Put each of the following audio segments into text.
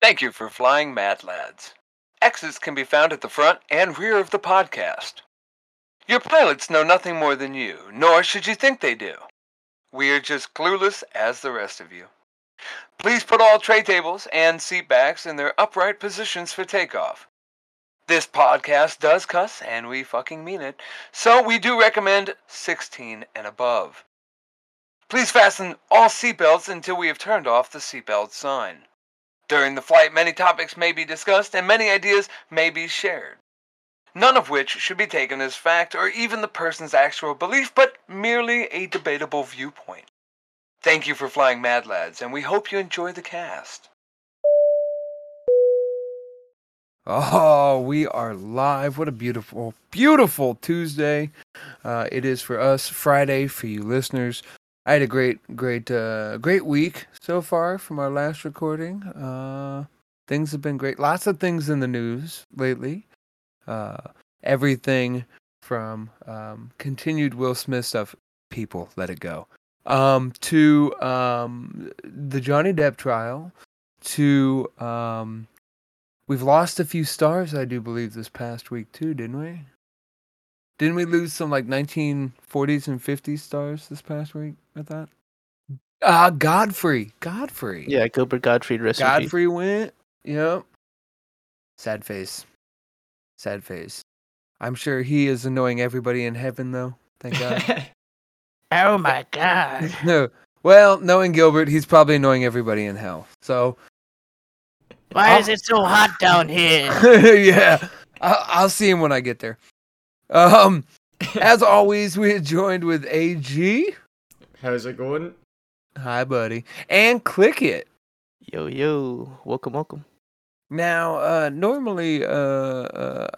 Thank you for flying Mad Lads. Exits can be found at the front and rear of the podcast. Your pilots know nothing more than you, nor should you think they do. We are just clueless as the rest of you. Please put all tray tables and seat backs in their upright positions for takeoff. This podcast does cuss, and we fucking mean it, so we do recommend 16 and above. Please fasten all seatbelts until we have turned off the seatbelt sign. During the flight, many topics may be discussed and many ideas may be shared. None of which should be taken as fact or even the person's actual belief, but merely a debatable viewpoint. Thank you for flying Mad Lads, and we hope you enjoy the cast. Oh, we are live. What a beautiful, beautiful Tuesday. Uh, it is for us, Friday for you listeners. I had a great, great, uh, great week so far from our last recording. Uh, things have been great. Lots of things in the news lately. Uh, everything from um, continued Will Smith stuff. People, let it go. Um, to um, the Johnny Depp trial. To um, we've lost a few stars, I do believe, this past week too, didn't we? Didn't we lose some like 1940s and 50s stars this past week? I thought. Uh Godfrey. Godfrey. Yeah, Gilbert Gottfried rest. Godfrey went. Yep. Sad face. Sad face. I'm sure he is annoying everybody in heaven though. Thank God. Oh my god. no. Well, knowing Gilbert, he's probably annoying everybody in hell. So Why is it so hot down here? yeah, I'll, I'll see him when I get there. Um, as always, we are joined with AG. How's it going? Hi, buddy, and Click It. Yo yo, welcome welcome. Now, uh, normally, uh, uh,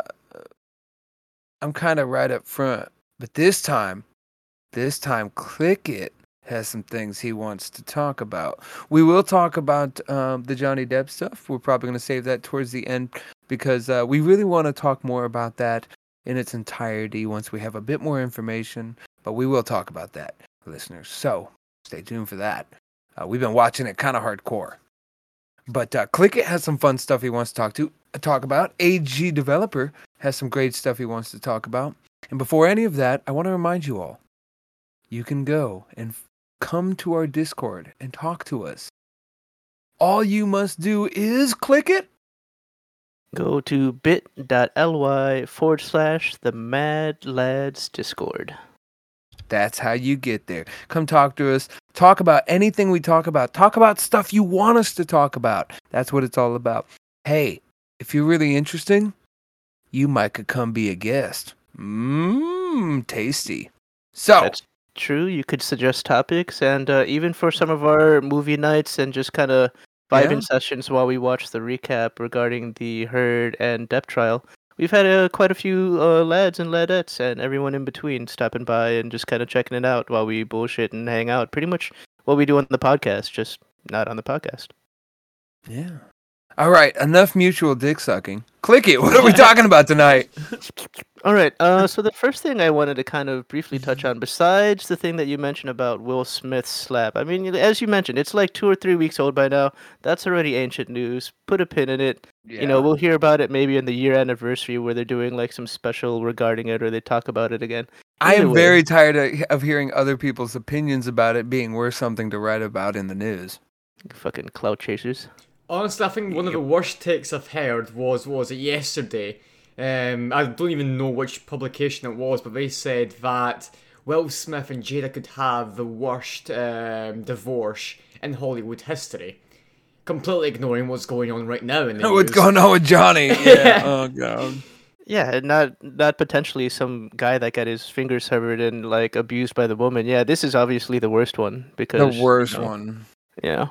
I'm kind of right up front, but this time, this time, Click It has some things he wants to talk about. We will talk about um, the Johnny Depp stuff. We're probably going to save that towards the end because uh, we really want to talk more about that in its entirety once we have a bit more information. But we will talk about that, listeners. So stay tuned for that. Uh, we've been watching it kind of hardcore. But uh, Click It has some fun stuff he wants to talk to talk about. AG Developer has some great stuff he wants to talk about. And before any of that, I want to remind you all, you can go and come to our Discord and talk to us. All you must do is click it. Go to bit.ly forward slash the Mad Lads Discord. That's how you get there. Come talk to us. Talk about anything we talk about. Talk about stuff you want us to talk about. That's what it's all about. Hey, if you're really interesting, you might could come be a guest. Mmm, tasty. So, That's true. You could suggest topics, and uh, even for some of our movie nights and just kind of vibing Yeah. sessions while we watch the recap regarding the Heard and Depp trial, we've had uh, quite a few uh, lads and ladettes and everyone in between stopping by and just kind of checking it out while we bullshit and hang out. Pretty much what we do on the podcast, just not on the podcast. yeah. All right, enough mutual dick sucking. Click it. What are we talking about tonight? All right. Uh, so the first thing I wanted to kind of briefly touch on, besides the thing that you mentioned about Will Smith's slap, I mean, as you mentioned, it's like two or three weeks old by now. That's already ancient news. Put a pin in it. You know, we'll hear about it maybe in the year anniversary where they're doing like some special regarding it, or they talk about it again. I am way. very tired of, of hearing other people's opinions about it being worth something to write about in the news. Fucking clout chasers. Honestly, I think one of the worst takes I've heard was was it yesterday? Um, I don't even know which publication it was, but they said that Will Smith and Jada could have the worst um, divorce in Hollywood history. Completely ignoring what's going on right now in the What's going on with Johnny? Yeah. oh god. Yeah, not not potentially some guy that got his fingers severed and like abused by the woman. Yeah, this is obviously the worst one because The worst you know, one. Yeah.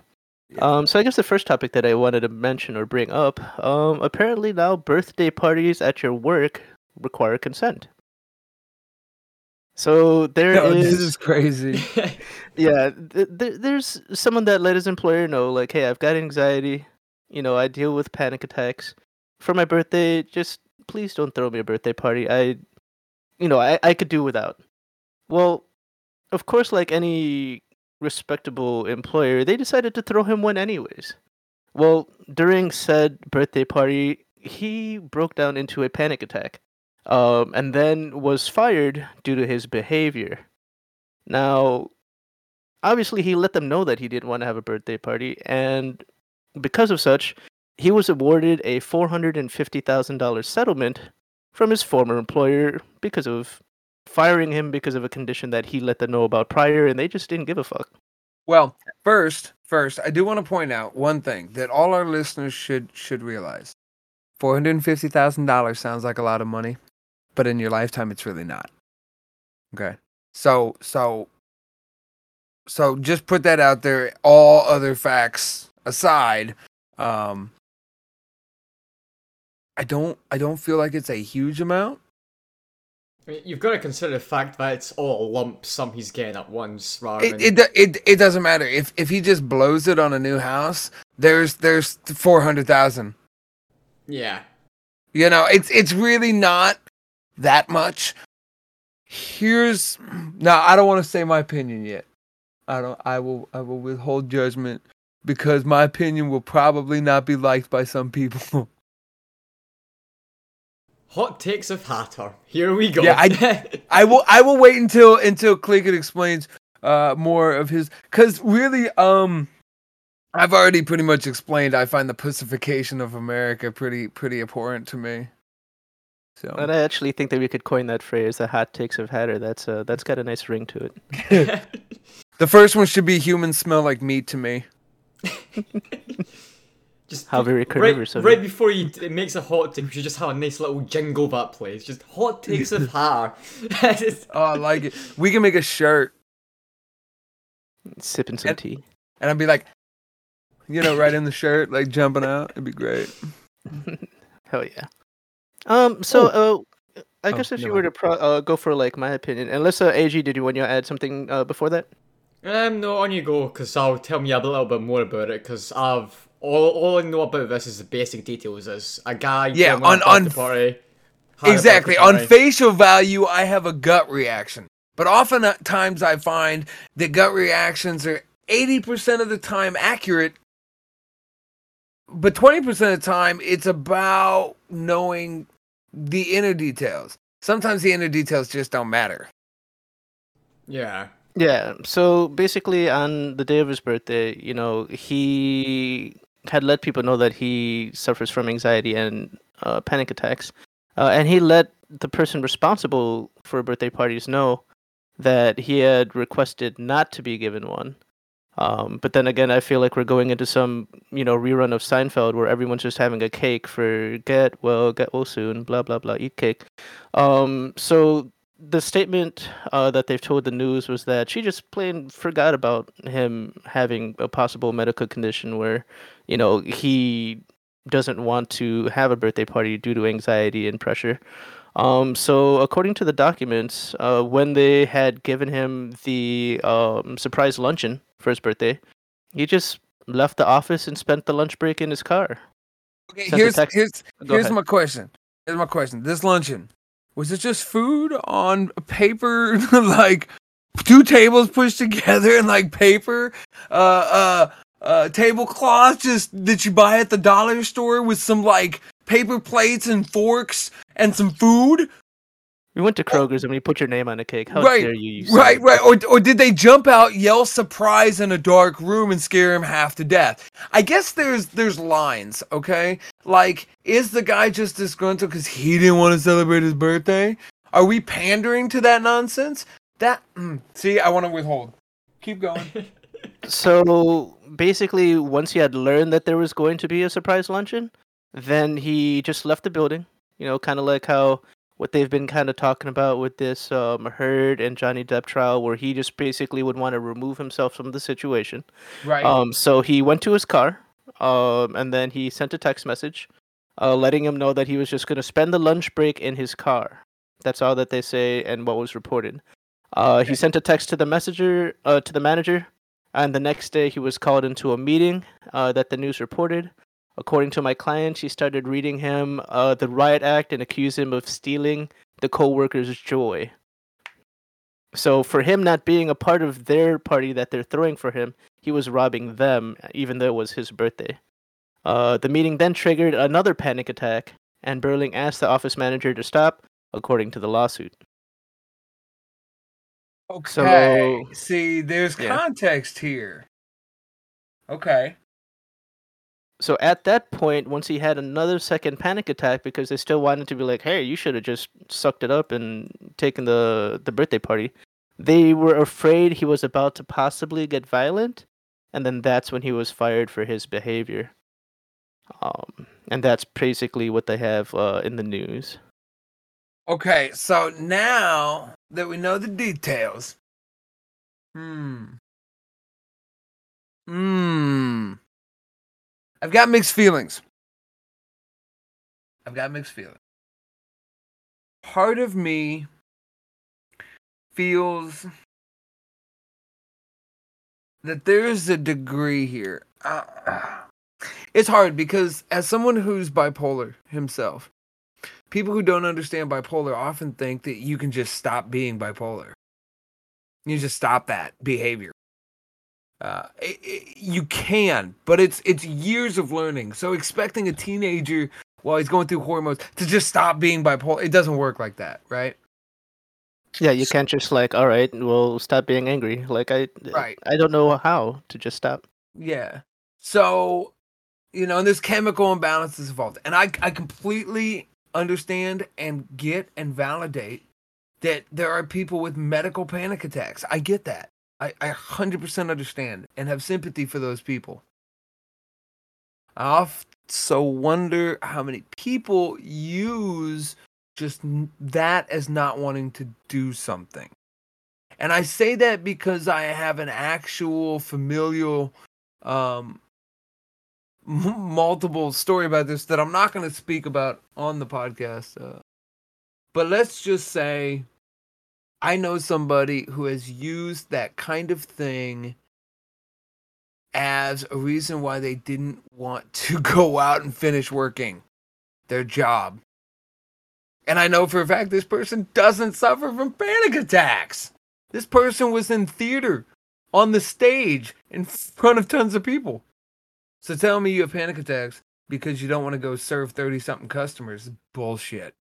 Yeah. Um, so I guess the first topic that I wanted to mention or bring up, um, apparently now birthday parties at your work require consent. So there No, is, this is crazy. yeah, th- th- there's someone that let his employer know, like, hey, I've got anxiety, you know, I deal with panic attacks. For my birthday, just please don't throw me a birthday party. I, you know, I, I could do without. Well, of course, like any respectable employer, they decided to throw him one anyways. Well, during said birthday party, he broke down into a panic attack, um, and then was fired due to his behavior. Now, obviously, he let them know that he didn't want to have a birthday party, and because of such, he was awarded a four hundred and fifty thousand dollars settlement from his former employer because of firing him because of a condition that he let them know about prior, and they just didn't give a fuck. Well, first, first, I do want to point out one thing that all our listeners should should realize. Four hundred fifty thousand dollars sounds like a lot of money, but in your lifetime, it's really not. Okay, so so so just put that out there. All other facts aside, um, I don't I don't feel like it's a huge amount. I mean, you've got to consider the fact that it's all a lump sum he's getting at once, rather It, than it it it doesn't matter if if he just blows it on a new house. There's there's four hundred thousand. yeah. You know, it's it's really not that much. Here's now I don't want to say my opinion yet. I don't I will I will withhold judgment because my opinion will probably not be liked by some people. Hot takes of Hatter. Here we go. Yeah, I will I will wait until until Click It explains uh more of his cuz really um I've already pretty much explained I find the pacification of America pretty pretty important to me. So And I actually think that we could coin that phrase, "the hot takes of Hatter." That's uh, that's got a nice ring to it. the first one should be humans smell like meat to me. just How very right, carnivorous right before he it makes a hot take, we should just have a nice little jingle that plays. Just hot takes of Hatter. Just- Oh, I like it. We can make a shirt Sipping some And- tea. and I'd be like you know, right in the shirt, like jumping out. It'd be great. Hell yeah. Um. So, uh, I Oh, guess if you were to pro- uh, go for like my opinion, unless uh, Ag, did you want to add something uh, before that? um, no, on you go, because I'll tell me a little bit more about it. Because I've all, all I know about this is the basic details. Is a guy Yeah, on- a on- party, Exactly. On facial value, I have a gut reaction. But often at times I find that gut reactions are 80% of the time accurate. But 20% of the time, it's about knowing the inner details. Sometimes the inner details just don't matter. Yeah. Yeah. So basically, on the day of his birthday, you know, he had let people know that he suffers from anxiety and uh, panic attacks, uh, and he let the person responsible for birthday parties know that he had requested not to be given one. Um, but then again, I feel like we're going into some, you know, rerun of Seinfeld where everyone's just having a cake for get well, get well soon, blah blah blah, eat cake. Um, so the statement uh, that they've told the news was that she just plain forgot about him having a possible medical condition where, you know, he doesn't want to have a birthday party due to anxiety and pressure. Um, so according to the documents, uh, when they had given him the um, surprise luncheon for his birthday, he just left the office and spent the lunch break in his car. Okay, Sent here's here's Go here's ahead. my question. Here's my question. This luncheon was it just food on paper, like two tables pushed together and like paper, uh, uh, uh, tablecloth just that you buy at the dollar store with some like paper plates and forks and some food. We went to Kroger's and we put your name on a cake. How Right, dare you? you Right, right. Or, or did they jump out, yell surprise in a dark room and scare him half to death? I guess there's there's lines, okay? Like, is the guy just disgruntled because he didn't want to celebrate his birthday? Are we pandering to that nonsense? That mm, see, I want to withhold. Keep going. So basically, once he had learned that there was going to be a surprise luncheon, then he just left the building. You know, kind of like how what they've been kind of talking about with this um, Heard and Johnny Depp trial, where he just basically would want to remove himself from the situation. Right. Um, so he went to his car, um, and then he sent a text message, uh, letting him know that he was just going to spend the lunch break in his car. That's all that they say and what was reported. Uh, He sent a text to the messenger, uh, to the manager, and the next day he was called into a meeting uh, that the news reported. According to my client, she started reading him uh, the riot act and accused him of stealing the co-workers' joy. So for him not being a part of their party that they're throwing for him, he was robbing them, even though it was his birthday. Uh, the meeting then triggered another panic attack, and Berling asked the office manager to stop, according to the lawsuit. Okay. So- See, there's Yeah. context here. Okay. So at that point, once he had another second panic attack because they still wanted to be like, "Hey, you should have just sucked it up and taken the the birthday party," they were afraid he was about to possibly get violent, and then that's when he was fired for his behavior. Um, and that's basically what they have uh, in the news. Okay, so now that we know the details. Hmm. Hmm. I've got mixed feelings. I've got mixed feelings. Part of me feels that there's a degree here. Uh, it's hard because, as someone who's bipolar himself, people who don't understand bipolar often think that you can just stop being bipolar. You just stop that behavior. Uh, it, it- you can, but it's it's years of learning. So expecting a teenager while he's going through hormones to just stop being bipolar, it doesn't work like that, right? Yeah, you can't just like, all right, we'll stop being angry. Like I, Right. I don't know how to just stop. Yeah. So, you know, and there's chemical imbalances involved. And I I completely understand and get and validate that there are people with medical panic attacks. I get that. I, I 100% understand and have sympathy for those people. I also wonder how many people use just that as not wanting to do something. And I say that because I have an actual familial um m- multiple story about this that I'm not going to speak about on the podcast. Uh, but let's just say I know somebody who has used that kind of thing as a reason why they didn't want to go out and finish working their job. And I know for a fact this person doesn't suffer from panic attacks. This person was in theater on the stage in front of tons of people. So tell me you have panic attacks because you don't want to go serve 30 something customers. Bullshit.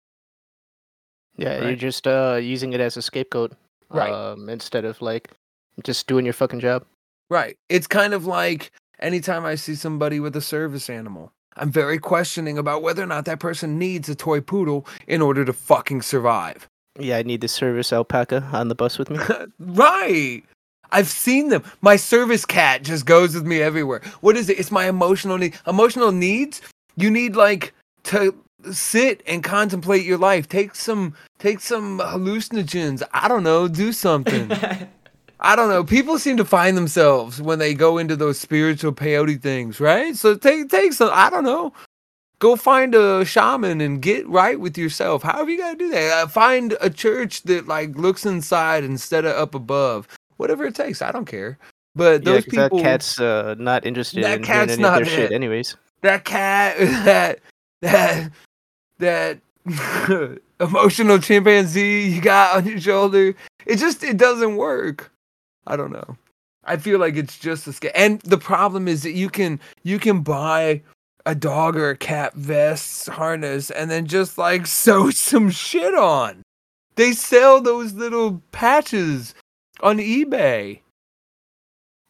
Yeah, you're just uh using it as a scapegoat, Right. Um, instead of like just doing your fucking job. Right. It's kind of like anytime I see somebody with a service animal, I'm very questioning about whether or not that person needs a toy poodle in order to fucking survive. Yeah, I need the service alpaca on the bus with me. right. I've seen them. My service cat just goes with me everywhere. What is it? It's my emotional need. Emotional needs. You need like to sit and contemplate your life. Take some take some hallucinogens. I don't know, do something. I don't know. People seem to find themselves when they go into those spiritual peyote things, right? So take take some. I don't know. Go find a shaman and get right with yourself. However you gotta do that. Uh, find a church that like looks inside instead of up above. Whatever it takes. I don't care. But yeah, those 'cause that cat's uh, not interested That in cat's hearing any of not their shit, anyways. that cat, that that that emotional chimpanzee you got on your shoulder. It just it doesn't work. I don't know. I feel like it's just a scam. And the problem is that you can you can buy a dog or a cat vest harness and then just like sew some shit on. They sell those little patches on eBay.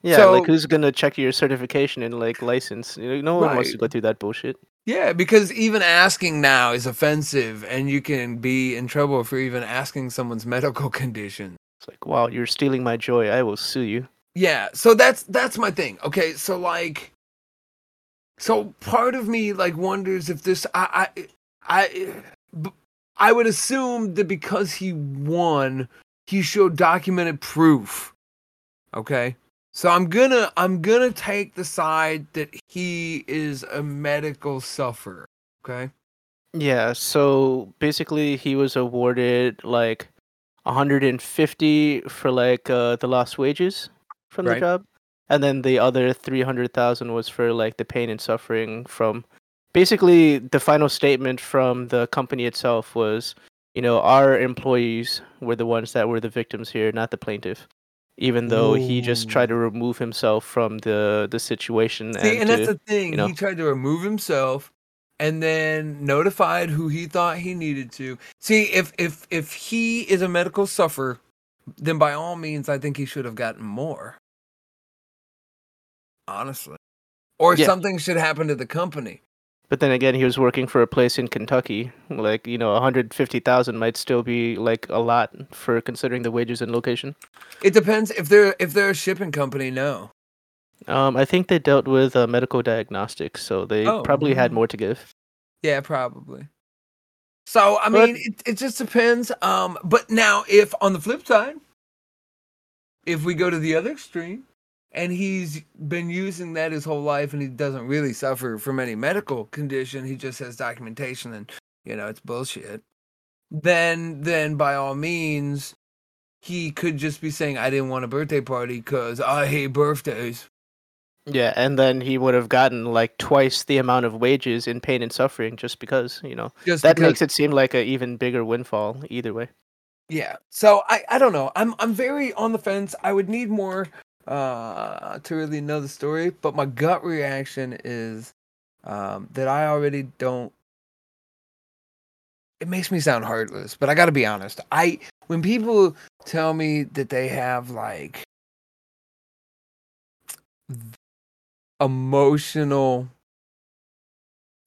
Yeah, So- like who's gonna check your certification and like license? You know, no one wants to go through that bullshit. Yeah, because even asking now is offensive and you can be in trouble for even asking someone's medical condition. It's like, wow, you're stealing my joy. I will sue you. Yeah, so that's that's my thing. Okay, so like so part of me like wonders if this I I I would assume that because he won, he showed documented proof. Okay? So I'm to I'm to take the side that he is a medical sufferer, okay? Yeah, so basically he was awarded like 150 for like uh, the lost wages from Right. the job, and then the other 300,000 was for like the pain and suffering from. Basically, the final statement from the company itself was, you know, our employees were the ones that were the victims here, not the plaintiff. Even though he just tried to remove himself from the the situation. See, and, and that's to- the thing. you know. He tried to remove himself and then notified who he thought he needed to. See, if if if he is a medical sufferer, then by all means I think he should have gotten more. Honestly. Or Yeah. something should happen to the company. But then again, he was working for a place in Kentucky. Like you know, one hundred fifty thousand might still be like a lot for considering the wages and location. It depends if they're if they're a shipping company, no. Um, I think they dealt with uh, medical diagnostics, so they Oh, probably had mm. more to give. Yeah, probably. So I But- mean, it, it just depends. Um, but now if on the flip side, if we go to the other extreme, and he's been using that his whole life, and he doesn't really suffer from any medical condition, he just has documentation, and you know it's bullshit. Then, then by all means, he could just be saying, "I didn't want a birthday party because I hate birthdays." Yeah, and then he would have gotten like twice the amount of wages in pain and suffering just because you know Just that because- makes it seem like a even bigger windfall either way. Yeah. So I I don't know. I'm I'm very on the fence. I would need more uh to really know the story, but my gut reaction is um that I already don't it makes me sound heartless, but I got to be honest. I when people tell me that they have like emotional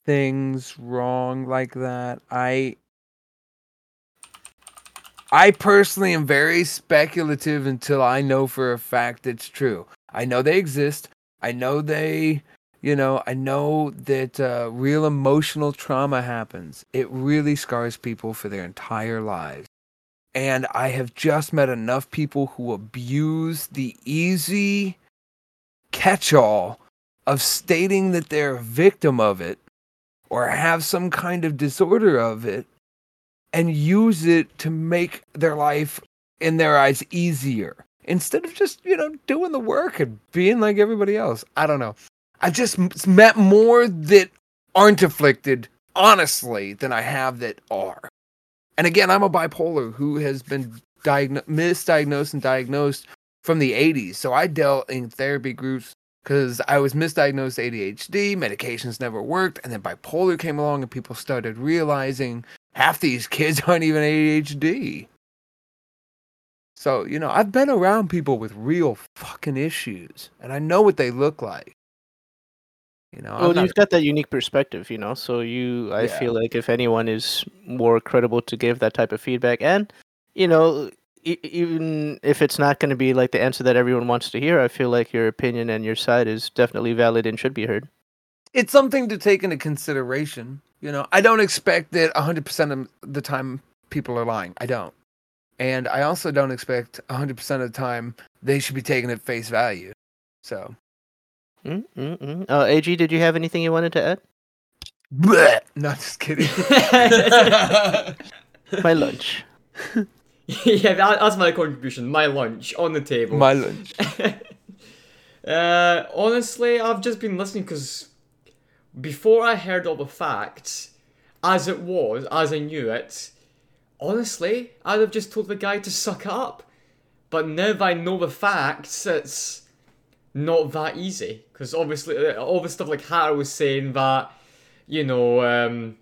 things wrong like that, I I personally am very speculative until I know for a fact it's true. I know they exist. I know they, you know, I know that uh, real emotional trauma happens. It really scars people for their entire lives. And I have just met enough people who abuse the easy catch all of stating that they're a victim of it or have some kind of disorder of it and use it to make their life in their eyes easier. Instead of just you know doing the work and being like everybody else. I don't know. I just met more that aren't afflicted honestly than i have that are. And again i'm a bipolar who has been diagno- misdiagnosed and diagnosed from the 80s so i dealt in therapy groups because i was misdiagnosed adhd medications never worked and then bipolar came along and people started realizing half these kids aren't even ADHD. So, you know, I've been around people with real fucking issues and I know what they look like. You know, Well, not- you've got that unique perspective, you know. So you, I Yeah. feel like if anyone is more credible to give that type of feedback, and you know, e- even if it's not going to be like the answer that everyone wants to hear, I feel like your opinion and your side is definitely valid and should be heard. it's something to take into consideration. You know, I don't expect that 100% of the time people are lying. I don't. And I also don't expect 100% of the time they should be taken at face value. So, Mm-mm-mm. Uh, Ag, did you have anything you wanted to add? bleh. no, just kidding. My lunch. yeah, that, that's my contribution. My lunch on the table. My lunch. uh, honestly, I've just been listening because before I heard all the facts, as it was, as I knew it, honestly, I'd have just told the guy to suck up. But now that I know the facts, it's not that easy. Because obviously, uh, all the stuff like Hara was saying that, you know, um,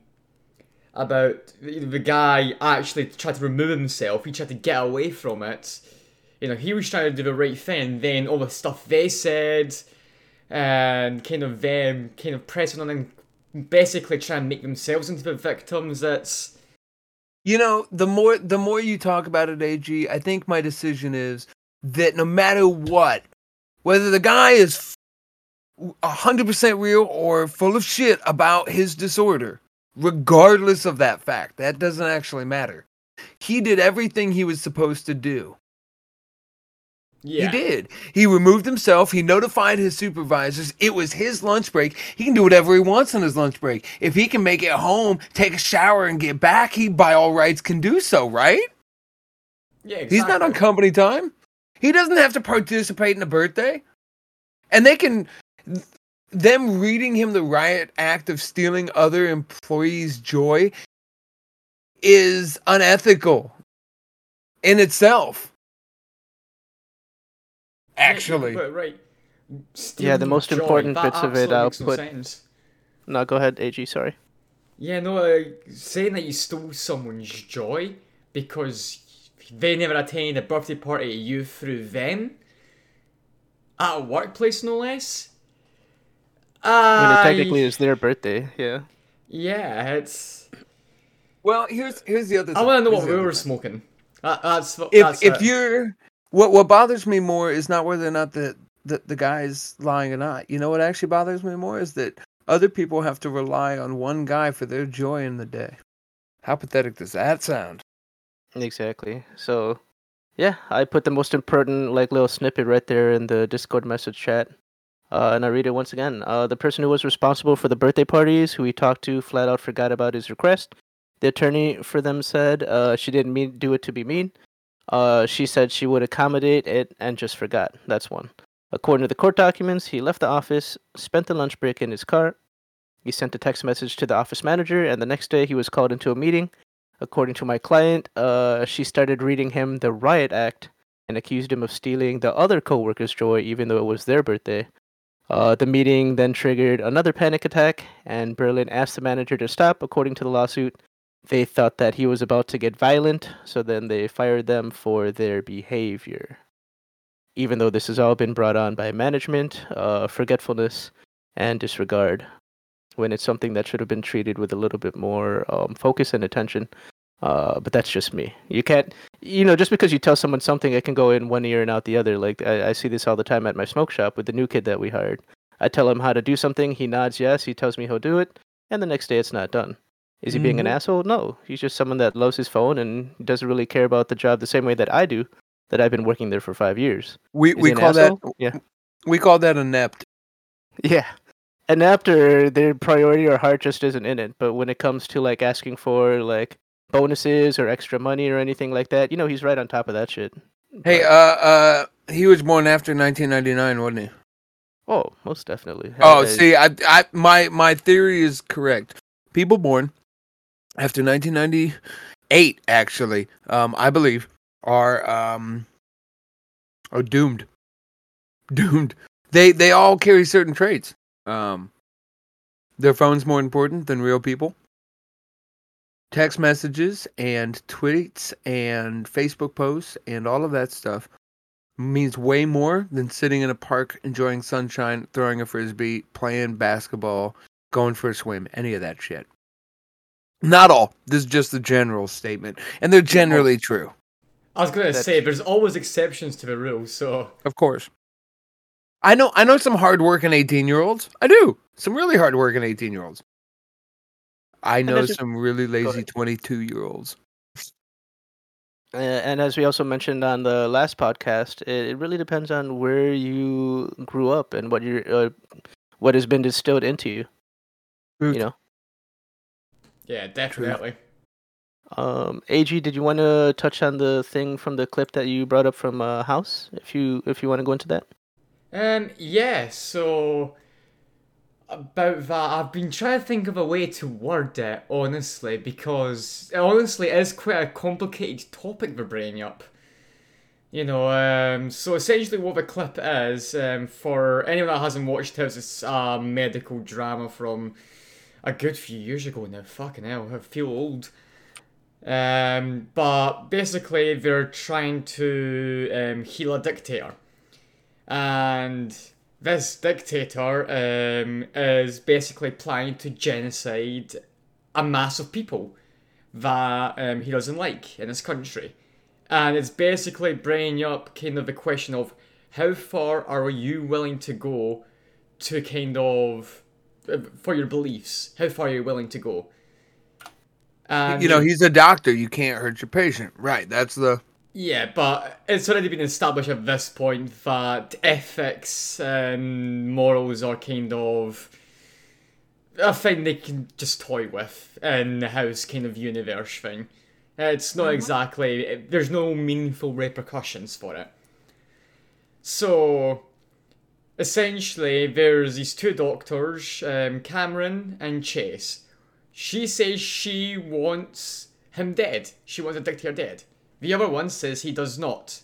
about the guy actually tried to remove himself, he tried to get away from it. You know, he was trying to do the right thing, then all the stuff they said, and kind of them kind of pressing on and basically trying to make themselves into the victims. That's You know, the more the more you talk about it, AG, I think my decision is that no matter what, whether the guy is hundred percent real or full of shit about his disorder, regardless of that fact, that doesn't actually matter. He did everything he was supposed to do. Yeah. He did. He removed himself. He notified his supervisors. It was his lunch break. He can do whatever he wants on his lunch break. If he can make it home, take a shower, and get back, he by all rights can do so, right? Yeah, He's not on company time. He doesn't have to participate in a birthday. And they can them reading him the riot act of stealing other employees' joy is unethical in itself. Actually, but right. Yeah, the most joy, important that bits of it I'll makes no put- sense. No, go ahead, AG. Sorry. Yeah, no, uh, saying that you stole someone's joy because they never attended a birthday party you threw them at a workplace, no less. When Uh, it technically is their birthday. Yeah. yeah, it's. well, here's here's the other. I thing. want to know Here's what we were thing. smoking. That, that's If that's if it. you're what what bothers me more is not whether or not the, the the guy's lying or not. You know what actually bothers me more is that other people have to rely on one guy for their joy in the day. How pathetic does that sound? Exactly. So, yeah, I put the most important like little snippet right there in the Discord message chat. Uh, and I read it once again. Uh, the person who was responsible for the birthday parties, who we talked to, flat out forgot about his request. The attorney for them said uh, she didn't mean do it to be mean. Uh, she said she would accommodate it and just forgot. That's one. According to the court documents, he left the office, spent the lunch break in his car. He sent a text message to the office manager, and the next day he was called into a meeting. According to my client, uh, she started reading him the riot act and accused him of stealing the other coworker's joy, even though it was their birthday. Uh, the meeting then triggered another panic attack, and Berling asked the manager to stop. According to the lawsuit, they thought that he was about to get violent, so then they fired them for their behavior. Even though this has all been brought on by management, uh, forgetfulness, and disregard, when it's something that should have been treated with a little bit more um, focus and attention. Uh, but that's just me. You can't, you know, just because you tell someone something, it can go in one ear and out the other. Like I, I see this all the time at my smoke shop with the new kid that we hired. I tell him how to do something, he nods yes, he tells me he'll do it, and the next day it's not done. Is he being an Mhm. asshole? No, he's just someone that loves his phone and doesn't really care about the job the same way that I do. That I've been working there for five years. We Is we call that? Yeah. we call that inept. Yeah. And or their priority or heart just isn't in it. But when it comes to like asking for like bonuses or extra money or anything like that, you know, he's right on top of that shit. Hey, uh, uh, he was born after 1999, wasn't he? oh, most definitely. Oh, see, I, I, my, my theory is correct. People born after 1998, actually, um, I believe, are um, are doomed. Doomed. They, they all carry certain traits. Um, their phone's more important than real people. Text messages and tweets and Facebook posts and all of that stuff means way more than sitting in a park enjoying sunshine, throwing a frisbee, playing basketball, going for a swim, any of that shit. Not all. This is just a general statement, and they're generally true, I was gonna That's- say there's always exceptions to the rule, so of course. I know. I know some hardworking eighteen-year-olds. I do some really hardworking eighteen-year-olds. I know just- some really lazy twenty-two-year-olds. Uh, and as we also mentioned on the last podcast, it, it really depends on where you grew up and what you uh, what has been distilled into you. Truth. You know. Yeah, definitely. Um, Ag, did you want to touch on the thing from the clip that you brought up from uh, House? If you if you want to go into that. Um, yeah, so about that, I've been trying to think of a way to word it, honestly, because honestly, it is quite a complicated topic we're bringing up. You know, um, so essentially what the clip is, um, for anyone that hasn't watched it, it's a medical drama from a good few years ago now. Fucking hell, I feel old. Um, but basically, they're trying to um, heal a dictator and this dictator um, is basically planning to genocide a mass of people that um, he doesn't like in his country. And it's basically bringing up kind of the question of how far are you willing to go to kind of for your beliefs? How far are you willing to go? And you know, he's a doctor. You can't hurt your patient, right? That's the Yeah, but it's already been established at this point that ethics and morals are kind of a thing they can just toy with in the house kind of universe thing. It's not mm-hmm. exactly, there's no meaningful repercussions for it. So, essentially, there's these two doctors, um, Cameron and Chase. She says she wants him dead. She wants the dictator dead. The other one says he does not.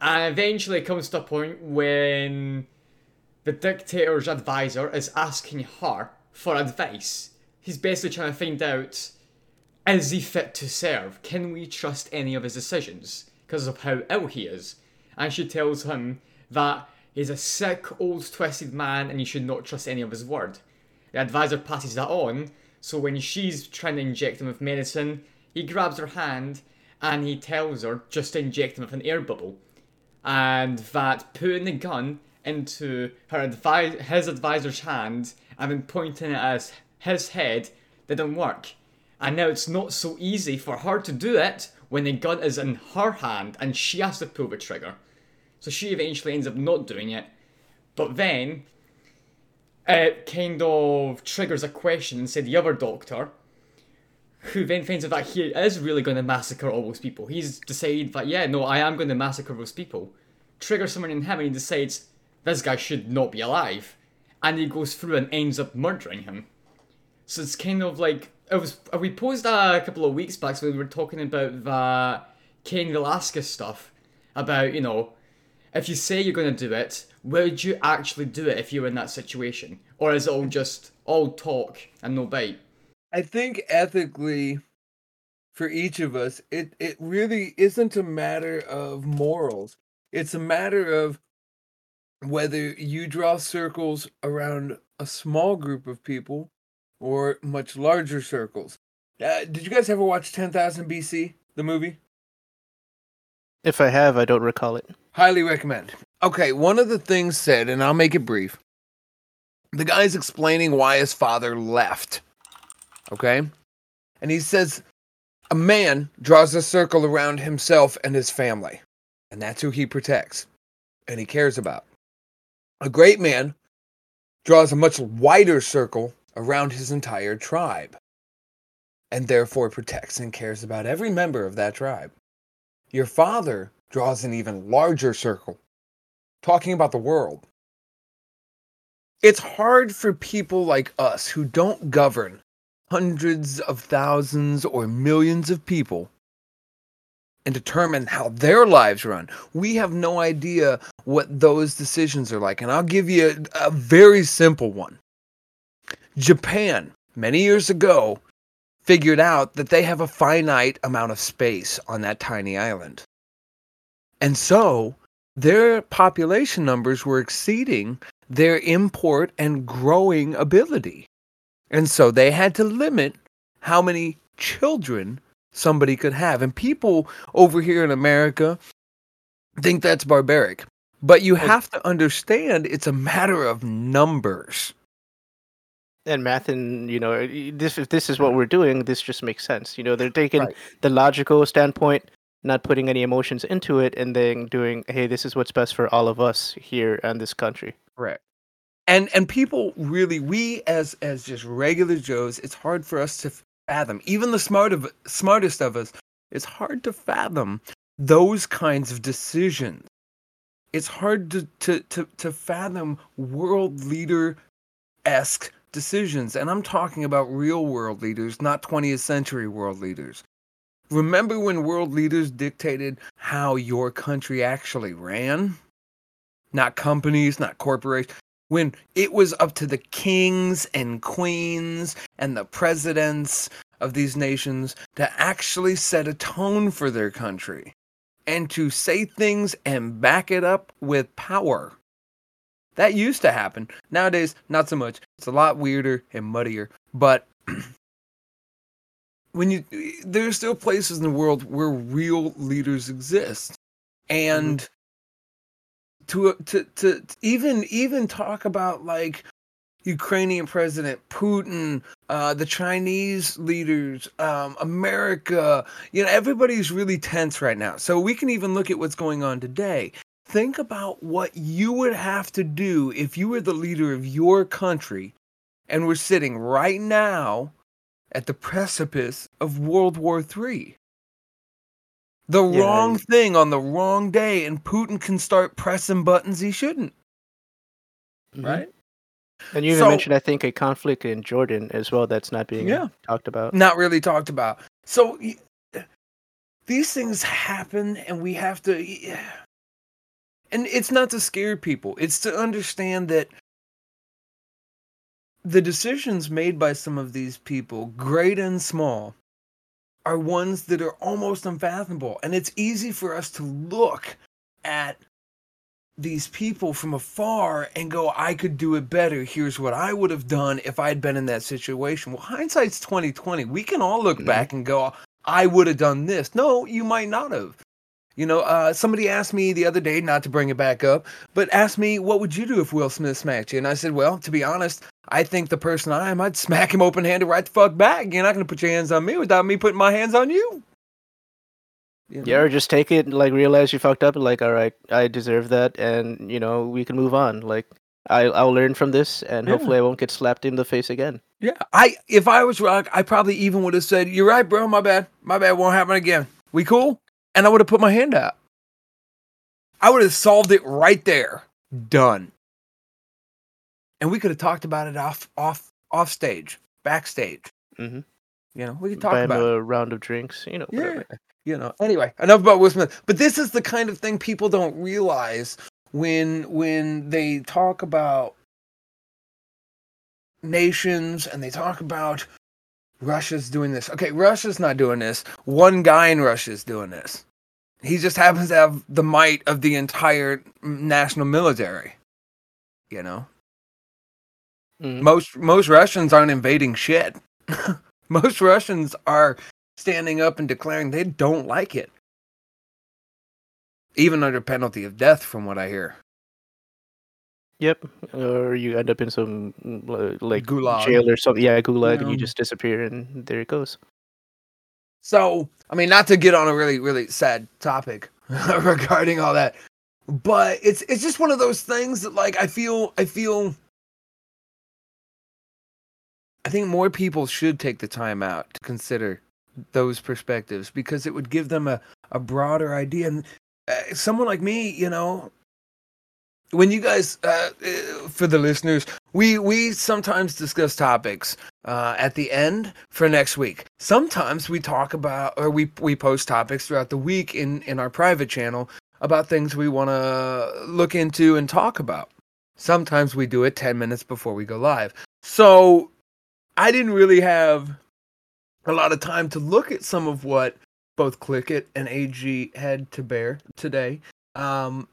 And eventually it comes to a point when the dictator's advisor is asking her for advice. He's basically trying to find out is he fit to serve? Can we trust any of his decisions? Because of how ill he is. And she tells him that he's a sick, old, twisted man and you should not trust any of his word. The advisor passes that on, so when she's trying to inject him with medicine, he grabs her hand and he tells her just to inject him with an air bubble. And that putting the gun into her advi- his advisor's hand and then pointing it at his head didn't work. And now it's not so easy for her to do it when the gun is in her hand and she has to pull the trigger. So she eventually ends up not doing it. But then it kind of triggers a question inside the other doctor, who then finds out that he is really going to massacre all those people. He's decided that, yeah, no, I am going to massacre those people. Triggers someone in him and he decides, this guy should not be alive. And he goes through and ends up murdering him. So it's kind of like it was. Uh, we posed a couple of weeks back, so we were talking about the Cain Velasquez stuff about you know, if you say you're going to do it, would you actually do it if you were in that situation, or is it all just all talk and no bite? I think ethically, for each of us, it it really isn't a matter of morals. It's a matter of whether you draw circles around a small group of people or much larger circles. Uh, did you guys ever watch 10,000 BC, the movie? If I have, I don't recall it. Highly recommend. Okay, one of the things said, and I'll make it brief. The guy's explaining why his father left. Okay? And he says a man draws a circle around himself and his family, and that's who he protects and he cares about. A great man draws a much wider circle around his entire tribe, and therefore protects and cares about every member of that tribe. Your father draws an even larger circle, talking about the world. It's hard for people like us who don't govern hundreds of thousands or millions of people and determine how their lives run. We have no idea what those decisions are like. And I'll give you a, a very simple one. Japan, many years ago, figured out that they have a finite amount of space on that tiny island. And so their population numbers were exceeding their import and growing ability. And so they had to limit how many children somebody could have. And people over here in America think that's barbaric. But you have to understand it's a matter of numbers. And math, and you know, this if this is what we're doing, this just makes sense. You know, they're taking Right. the logical standpoint, not putting any emotions into it, and then doing, hey, this is what's best for all of us here in this country. Correct. And and people really we as as just regular Joes, it's hard for us to fathom. Even the smart of smartest of us, it's hard to fathom those kinds of decisions. It's hard to to to, to fathom world leader esque decisions. And I'm talking about real world leaders, not 20th century world leaders. Remember when world leaders dictated how your country actually ran? Not companies, not corporations when it was up to the kings and queens and the presidents of these nations to actually set a tone for their country and to say things and back it up with power. That used to happen. Nowadays, not so much. It's a lot weirder and muddier. But when you there's still places in the world where real leaders exist. And to, to to even even talk about like Ukrainian President Putin, uh, the Chinese leaders, um, America. You know, everybody's really tense right now. So we can even look at what's going on today. Think about what you would have to do if you were the leader of your country and we're sitting right now at the precipice of World War III the Yeah, wrong thing on the wrong day, and Putin can start pressing buttons he shouldn't. Mm-hmm. Right? And you even So- mentioned, I think, a conflict in Jordan as well that's not being Yeah. talked about. Not really talked about. So these things happen, and we have to. and it's not to scare people, it's to understand that the decisions made by some of these people, great and small, are ones that are almost unfathomable. And it's easy for us to look at these people from afar and go, I could do it better. Here's what I would have done if I'd been in that situation. Well, hindsight's 2020. We can all look Mhm. back and go, I would have done this. No, you might not have. You know, uh, somebody asked me the other day, not to bring it back up, but asked me, what would you do if Will Smith smacked you? And I said, well, to be honest, I think the person I am, I'd smack him open handed right the fuck back. You're not going to put your hands on me without me putting my hands on you. You Yeah, know? or just take it, and, like realize you fucked up, and like, all right, I deserve that, and you know, we can move on. Like, I I'll learn from this, and Yeah. hopefully, I won't get slapped in the face again. Yeah, I if I was Rock, I probably even would have said, "You're right, bro. My bad. My bad. Won't happen again. We cool?" And I would have put my hand out. I would have solved it right there. Done. And we could have talked about it off off off stage, backstage. Mhm. You know, we could talk Buy about it. a round of drinks, you know. Yeah. Whatever. You know. Anyway, enough about Will Smith. But this is the kind of thing people don't realize when when they talk about nations and they talk about Russia's doing this. Okay, Russia's not doing this. One guy in Russia's doing this. He just happens to have the might of the entire national military. You know, Mhm. most most Russians aren't invading shit. most Russians are standing up and declaring they don't like it, even under penalty of death, from what I hear. Yep. Or you end up in some mm, like Gulag. jail or something. Yeah, gulag, and you just disappear, and there it goes. So, I mean, not to get on a really, really sad topic regarding all that, but it's it's just one of those things that, like, I feel, I feel, I think more people should take the time out to consider those perspectives because it would give them a a broader idea. And uh, someone like me, you know, when you guys, uh, uh, for the listeners, we we sometimes discuss topics uh, at the end for next week. Sometimes we talk about or we we post topics throughout the week in in our private channel about things we want to look into and talk about. Sometimes we do it 10 minutes before we go live. So I didn't really have a lot of time to look at some of what both Click It and AG had to bear today. Um,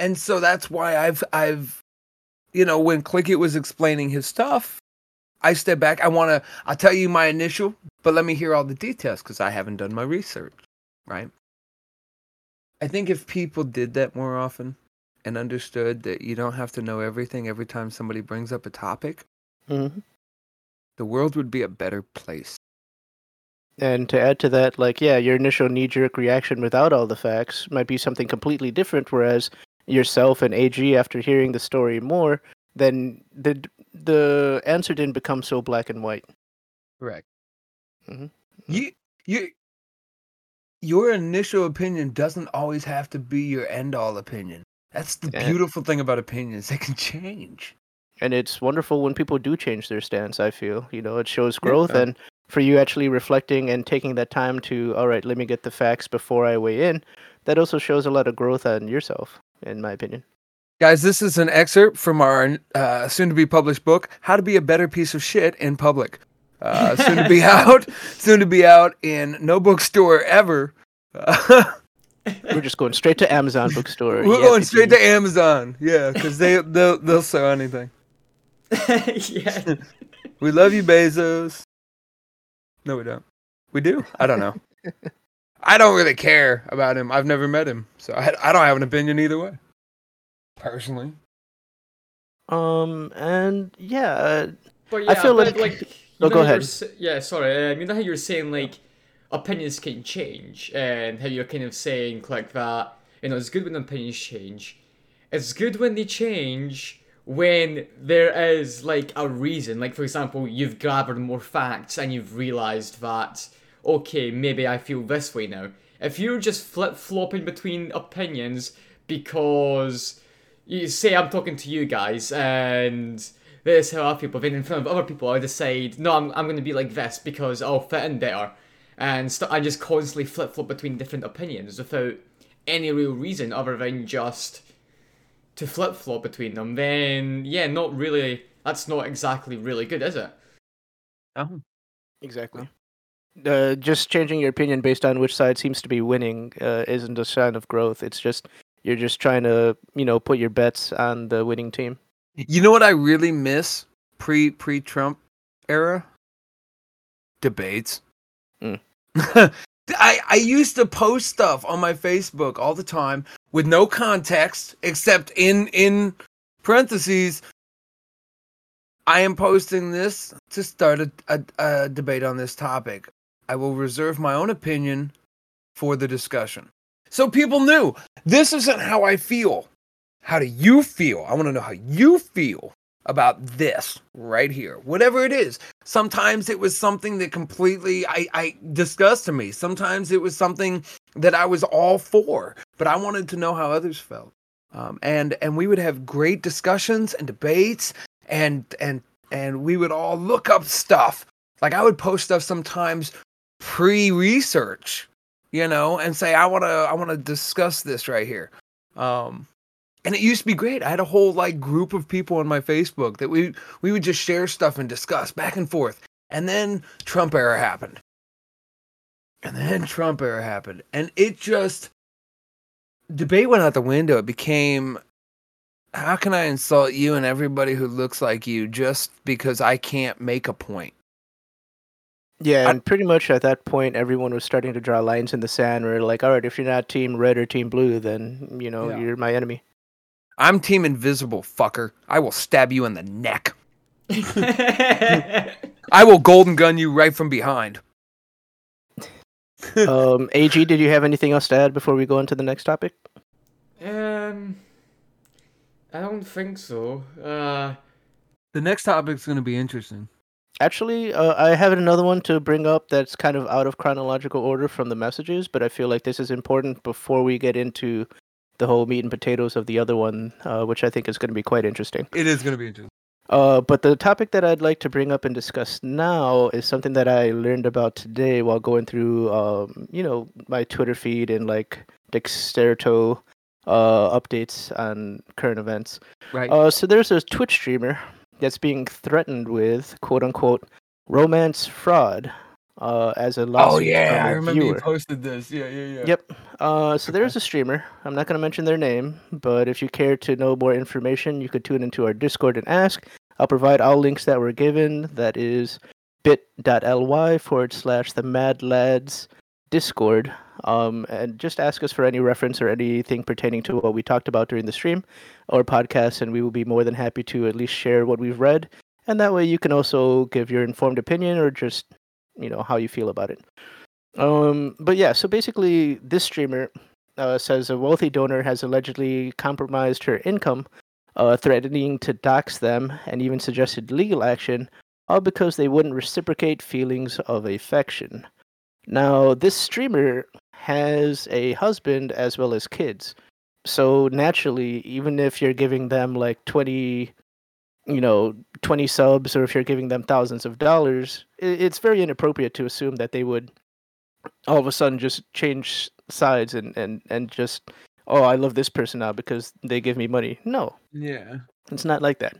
and so that's why I've I've you know when Click It was explaining his stuff, I stepped back. I want to I'll tell you my initial, but let me hear all the details because I haven't done my research, right? I think if people did that more often and understood that you don't have to know everything every time somebody brings up a topic, hmm the world would be a better place. And to add to that, like, yeah, your initial knee jerk reaction without all the facts might be something completely different, whereas yourself and AG, after hearing the story more, then the the answer didn't become so black and white. Correct. Mhm. You you your initial opinion doesn't always have to be your end all opinion. That's the Yeah. beautiful thing about opinions. They can change. And it's wonderful when people do change their stance, I feel. You know, it shows growth Yeah. and for you actually reflecting and taking that time to, all right, let me get the facts before I weigh in, that also shows a lot of growth on yourself, in my opinion. Guys, this is an excerpt from our uh, soon to be published book, How to Be a Better Piece of Shit in Public. Uh, soon to be out, soon to be out in no bookstore ever. We're just going straight to Amazon bookstore. We're going straight to Amazon. Yeah, because they, they'll, they'll sell anything. yeah. We love you, Bezos. No, we don't. We do? I don't know. I don't really care about him. I've never met him, so I, I don't have an opinion either way. Personally, Um, and yeah, uh, But I feel but, like- you Oh, know go how you were ahead. Yeah, sorry. Um, you know how you're saying like opinions can change, and how you're kind of saying like that. You know, it's good when opinions change. It's good when they change when there is like a reason. Like for example, you've gathered more facts and you've realized that okay, maybe I feel this way now. If you're just flip flopping between opinions because you say I'm talking to you guys and this is how I feel, but then in front of other people I decide no, I'm I'm gonna be like this because I'll fit in better, and st- I just constantly flip flop between different opinions without any real reason other than just to flip flop between them, then yeah, not really. That's not exactly really good, is it? Oh. Exactly. Uh, just changing your opinion based on which side seems to be winning uh, isn't a sign of growth. It's just you're just trying to, you know, put your bets on the winning team. You know what I really miss pre pre Trump era? Debates. Mm. I I used to post stuff on my Facebook all the time with no context except in in parentheses. I am posting this to start a, a, a debate on this topic. I will reserve my own opinion for the discussion. So people knew this isn't how I feel. How do you feel? I want to know how you feel about this right here. Whatever it is. Sometimes it was something that completely I, I disgusted me. Sometimes it was something that I was all for, but I wanted to know how others felt. Um, and and we would have great discussions and debates and and and we would all look up stuff. Like I would post stuff sometimes pre-research, you know, and say I want to I want to discuss this right here. Um and it used to be great. I had a whole like group of people on my Facebook that we we would just share stuff and discuss back and forth. And then Trump era happened. And then Trump era happened. And it just debate went out the window. It became how can I insult you and everybody who looks like you just because I can't make a point? Yeah, and pretty much at that point, everyone was starting to draw lines in the sand. Where like, all right, if you're not team red or team blue, then you know Yeah. you're my enemy. I'm team invisible, fucker. I will stab you in the neck. I will golden gun you right from behind. um, Ag, did you have anything else to add before we go into the next topic? um, I don't think so. Uh, The next topic's going to be interesting. Actually, uh, I have another one to bring up that's kind of out of chronological order from the messages, but I feel like this is important before we get into the whole meat and potatoes of the other one, uh, which I think is going to be quite interesting. It is going to be interesting. Uh, but the topic that I'd like to bring up and discuss now is something that I learned about today while going through, um, you know, my Twitter feed and like Dexerto uh, updates on current events. Right. Uh, so there's a Twitch streamer that's being threatened with quote unquote romance fraud uh, as a lawsuit oh yeah, I a remember you posted this. Yeah, yeah, yeah. Yep. Uh, so there's a streamer. I'm not going to mention their name, but if you care to know more information, you could tune into our Discord and ask. I'll provide all links that were given. That is bit.ly forward slash the Mad Lads Discord. Um, and just ask us for any reference or anything pertaining to what we talked about during the stream or podcast, and we will be more than happy to at least share what we've read. And that way you can also give your informed opinion or just, you know, how you feel about it. Um, but yeah, so basically, this streamer uh, says a wealthy donor has allegedly compromised her income, uh, threatening to dox them, and even suggested legal action, all because they wouldn't reciprocate feelings of affection. Now, this streamer has a husband as well as kids. So naturally, even if you're giving them like 20, you know, 20 subs, or if you're giving them thousands of dollars, it's very inappropriate to assume that they would all of a sudden just change sides and, and, and just, oh, I love this person now because they give me money. No, Yeah. it's not like that.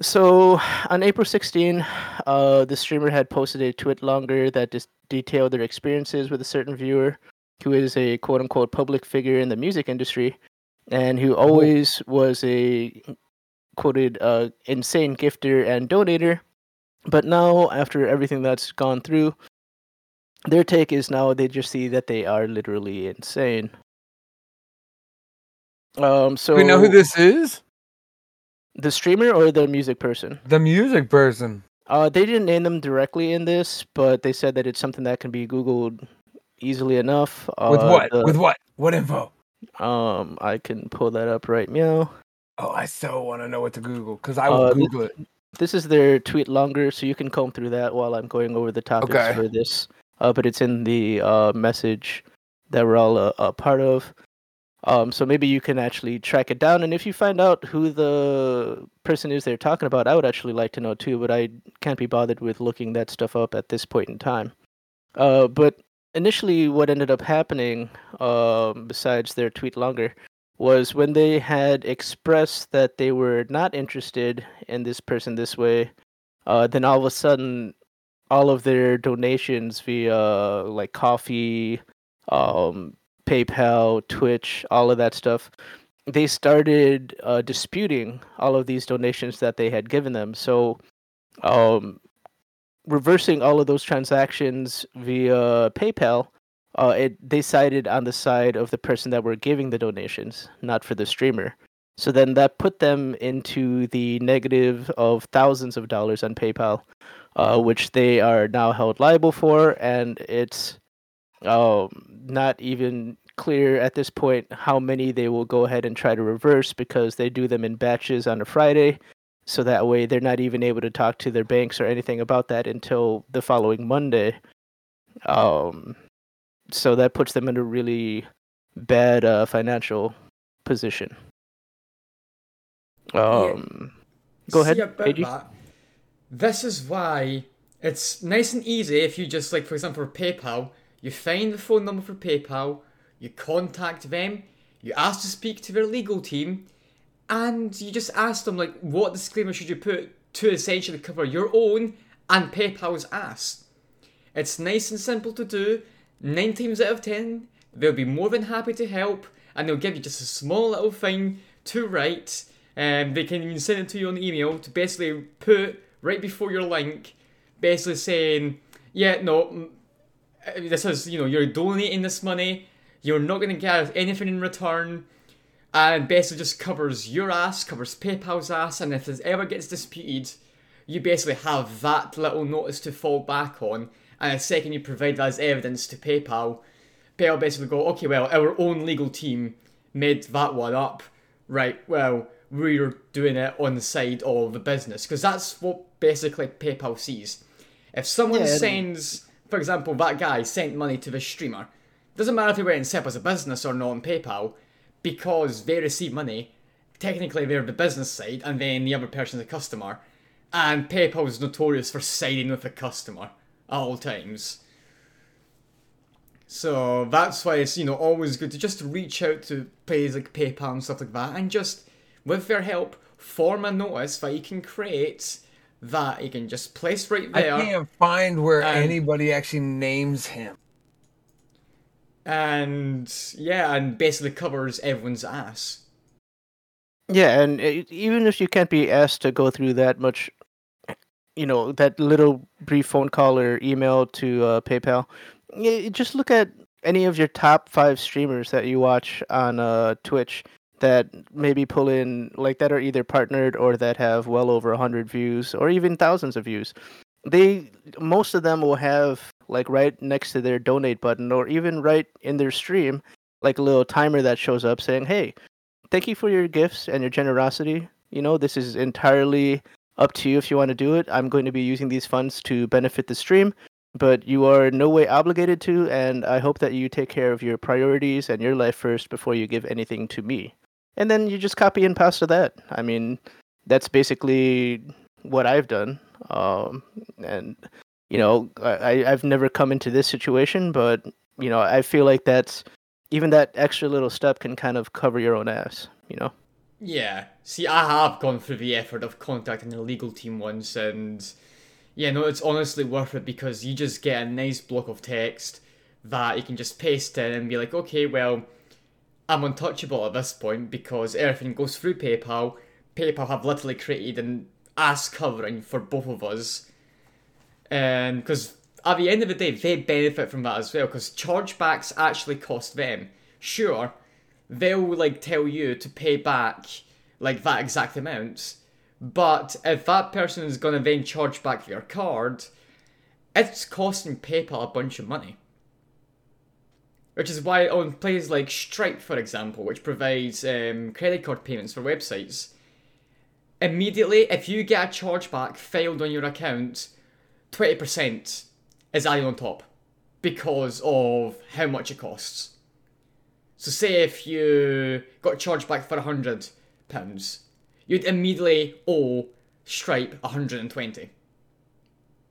So on April 16, uh, the streamer had posted a tweet longer that just detailed their experiences with a certain viewer who is a quote unquote public figure in the music industry and who always was a quoted uh, insane gifter and donator. But now, after everything that's gone through, their take is now they just see that they are literally insane. Um, so we know who this is? the streamer or the music person? The music person. Uh, they didn't name them directly in this, but they said that it's something that can be Googled easily enough. With Uh, what? the- With what? What info? um, I can pull that up right now. Oh, I so want to know what to Google because I will Uh, Google it. This is their tweet longer, so you can comb through that while I'm going over the topics Okay. for this. Uh, but it's in the uh, message that we're all a, a part of. Um, so maybe you can actually track it down, and if you find out who the person is they're talking about, I would actually like to know too. But I can't be bothered with looking that stuff up at this point in time. Uh, but initially, what ended up happening, um, besides their tweet longer, was when they had expressed that they were not interested in this person this way, uh, then all of a sudden, all of their donations via like coffee, um, PayPal, Twitch, all of that stuff, they started uh, disputing all of these donations that they had given them. So, um, reversing all of those transactions via PayPal, uh, it they sided on the side of the person that were giving the donations, not for the streamer. So then that put them into the negative of thousands of dollars on PayPal, uh, which they are now held liable for, and it's um, not even clear at this point how many they will go ahead and try to reverse because they do them in batches on a Friday. So that way they're not even able to talk to their banks or anything about that until the following Monday. Um, so that puts them in a really bad uh, financial position. Um, go ahead, See about this is why it's nice and easy if you just like, for example, for PayPal, you find the phone number for PayPal, you contact them, you ask to speak to their legal team, and you just ask them like, what disclaimer should you put to essentially cover your own and PayPal's ass. It's nice and simple to do. Nine times out of ten, they'll be more than happy to help, and they'll give you just a small little thing to write. And they can even send it to you on email to basically put right before your link, basically saying, "Yeah, no, uh, this is you know you're donating this money, you're not going to get anything in return." And basically just covers your ass, covers PayPal's ass, and if this ever gets disputed, you basically have that little notice to fall back on. And the second you provide that as evidence to PayPal, PayPal basically go, okay, well, our own legal team made that one up. Right, well, we're doing it on the side of the business. Because that's what basically PayPal sees. If someone Yeah, sends, for example, that guy sent money to the streamer, doesn't matter if they went set up as a business or not on PayPal, because they receive money, technically they're the business side, and then the other person's a customer. And PayPal is notorious for siding with the customer at all times. So that's why it's you know always good to just reach out to places like PayPal and stuff like that, and just with their help form a notice that you can create that you can just place right there. I can't find where And- anybody actually names him. and yeah, and basically covers everyone's ass. Yeah, and it, even if you can't be asked to go through that much, you know, that little brief phone call or email to uh, PayPal, just look at any of your top five streamers that you watch on uh, Twitch that maybe pull in like that are either partnered or that have well over a 100 views or even thousands of views they most of them will have like right next to their donate button or even right in their stream like a little timer that shows up saying hey thank you for your gifts and your generosity. You know, this is entirely up to you if you want to do it. I'm going to be using these funds to benefit the stream, but you are no way obligated to, and I hope that you take care of your priorities and your life first before you give anything to me. And then you just copy and paste that. I mean, that's basically what I've done. Um, and you know, I, I've never come into this situation, but you know, I feel like that's even that extra little step can kind of cover your own ass, you know? Yeah. See, I have gone through the effort of contacting the legal team once, and yeah, no, it's honestly worth it because you just get a nice block of text that you can just paste in and be like, okay, well, I'm untouchable at this point because everything goes through PayPal. PayPal have literally created an ass covering for both of us. And because at the end of the day, they benefit from that as well because chargebacks actually cost them. Sure, they'll like tell you to pay back like that exact amount, but if that person is gonna then charge back your card, it's costing PayPal a bunch of money. Which is why on places like Stripe, for example, which provides um, credit card payments for websites, immediately if you get a chargeback filed on your account, 20% is added on top because of how much it costs. So say if you got charged back for hundred pounds, you'd immediately owe Stripe hundred and twenty.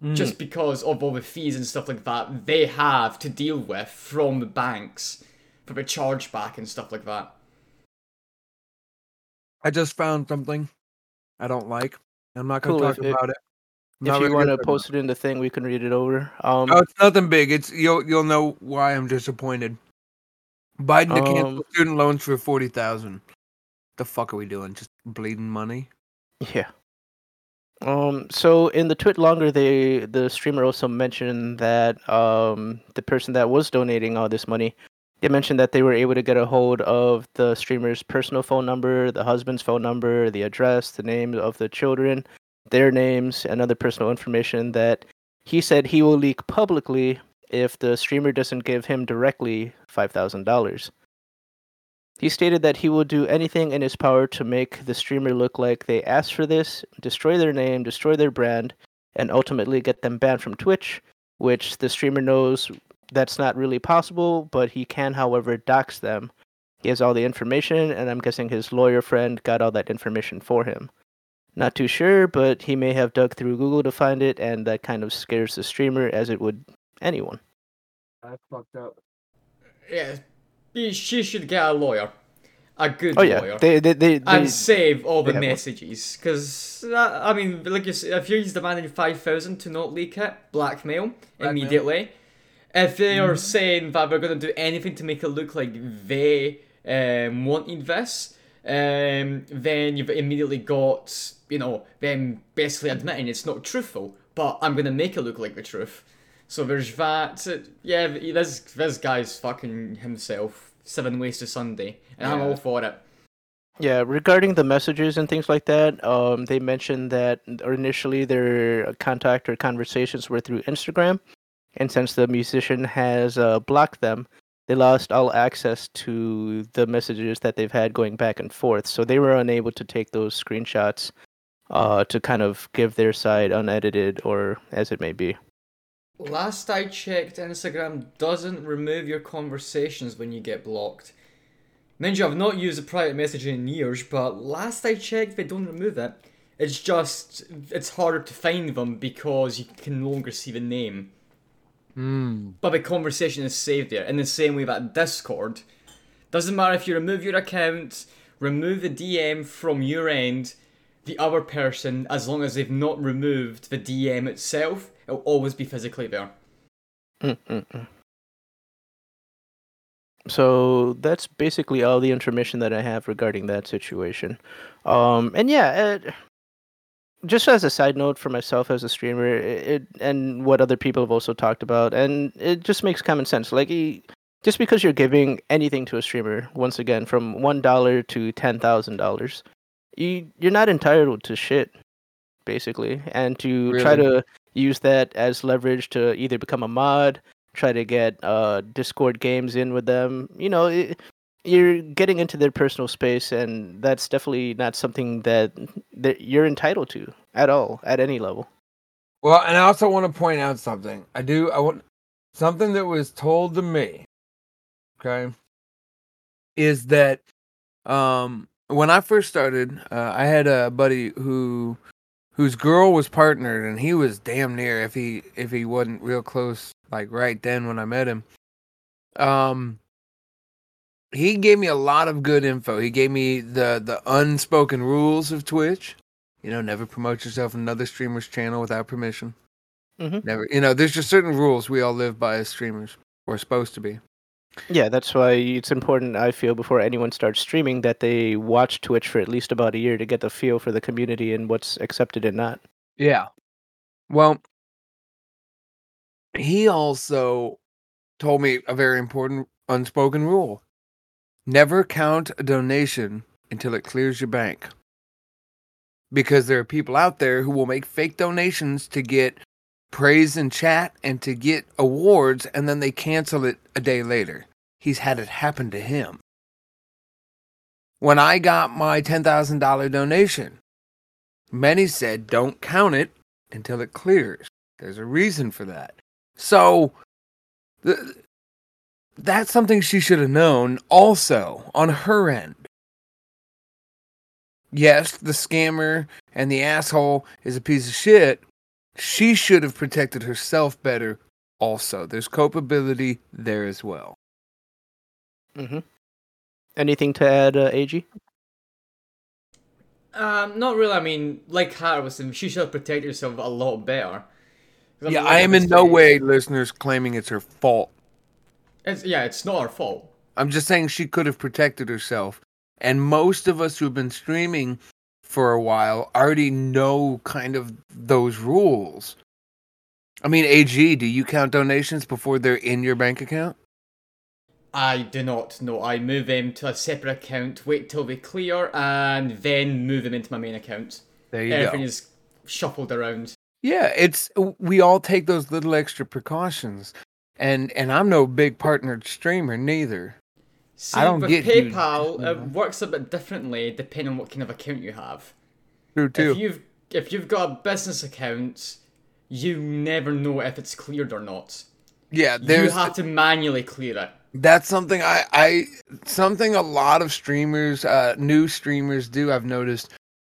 Mm. just because of all the fees and stuff like that they have to deal with from the banks for the chargeback and stuff like that. I just found something I don't like. I'm not going to Cool, talk if- if- about it. I'm If you want to post it in the thing, we can read it over. Um, about. Oh, it's nothing big. It's you'll you'll know why I'm disappointed. Biden to cancel Um, student loans for forty thousand. The fuck are we doing? Just bleeding money? Yeah. Um. So in the tweet longer, they the streamer also mentioned that um the person that was donating all this money, they mentioned that they were able to get a hold of the streamer's personal phone number, the husband's phone number, the address, the name of the children, their names, and other personal information that he said he will leak publicly if the streamer doesn't give him directly five thousand dollars. He stated that he will do anything in his power to make the streamer look like they asked for this, destroy their name, destroy their brand, and ultimately get them banned from Twitch, which the streamer knows that's not really possible, but he can, however, dox them. He has all the information, and I'm guessing his lawyer friend got all that information for him. Not too sure, but he may have dug through Google to find it, and that kind of scares the streamer as it would anyone. That's fucked up. Yeah, she should get a lawyer, a good Oh yeah, lawyer. they they they, they and save all the they have one. messages. Because, I mean, like you said, if he's demanding 5,000 to not leak it, blackmail, Blackmail. immediately. If they Mm-hmm. are saying that they're going to do anything to make it look like they um, wanted this, um, then you've immediately got, you know, them basically admitting it's not truthful, but I'm going to make it look like the truth. So there's that. Uh, Yeah, this, this guy's fucking himself. Seven ways to Sunday. And I'm Yeah. all for it. Yeah, regarding the messages and things like that, um, they mentioned that initially their contact or conversations were through Instagram, and since the musician has uh, blocked them, they lost all access to the messages that they've had going back and forth. So they were unable to take those screenshots uh, to kind of give their side unedited or as it may be. Last I checked, Instagram doesn't remove your conversations when you get blocked. Mind you, I've not used a private messaging in years, but last I checked, they don't remove it. It's just, it's harder to find them because you can no longer see the name. Hmm. But the conversation is saved there, in the same way that Discord. Doesn't matter if you remove your account, remove the DM from your end, the other person, as long as they've not removed the DM itself, it'll always be physically there. Mm-mm-mm. So that's basically all the information that I have regarding that situation. Um, and yeah, it, just as a side note for myself as a streamer, it, it and what other people have also talked about, and it just makes common sense. Like, just because you're giving anything to a streamer, once again, from one dollar to ten thousand dollars, you you're not entitled to shit, basically, and to try to use that as leverage to either become a mod, try to get uh Discord games in with them. You know, it, you're getting into their personal space, and that's definitely not something that that you're entitled to at all at any level. Well, and I also want to point out something. I do. I want something that was told to me. Okay, is that um when I first started, uh, I had a buddy who whose girl was partnered, and he was damn near if he if he wasn't real close, like right then when I met him. Um, he gave me a lot of good info. He gave me the the unspoken rules of Twitch. You know, never promote yourself on another streamer's channel without permission. Mm-hmm. Never, you know, there's just certain rules we all live by as streamers, or supposed to be. Yeah, that's why it's important. I feel before anyone starts streaming that they watch Twitch for at least about a year to get the feel for the community and what's accepted and not. Yeah. Well, he also told me a very important unspoken rule never count a donation until it clears your bank. Because there are people out there who will make fake donations to get praise and chat and to get awards, and then they cancel it a day later. He's had it happen to him. When I got my $10,000 donation, many said don't count it until it clears. There's a reason for that. So, the, that's something she should have known also on her end. Yes, the scammer and the asshole is a piece of shit. She should have protected herself better. Also, there's culpability there as well. Mm-hmm. Anything to add, uh, Ag? Um, not really. I mean, like Harrison, she should have protected herself a lot better Yeah, I am in no way, listeners, claiming it's her fault. It's, yeah, it's not her fault. I'm just saying she could have protected herself. And most of us who've been streaming for a while already know kind of those rules. I mean, AG, do you count donations before they're in your bank account? I do not No, I move them to a separate account, wait till they clear, and then move them into my main account. There you go. Everything go. is shuffled around. Yeah, it's we all take those little extra precautions. And and I'm no big partnered streamer neither. See, don't with get you- PayPal, it Mhm. works a bit differently depending on what kind of account you have. True too. If you've if you've got a business account, you never know if it's cleared or not. yeah, You have to manually clear it. That's something I, I something a lot of streamers, uh, new streamers do. I've noticed,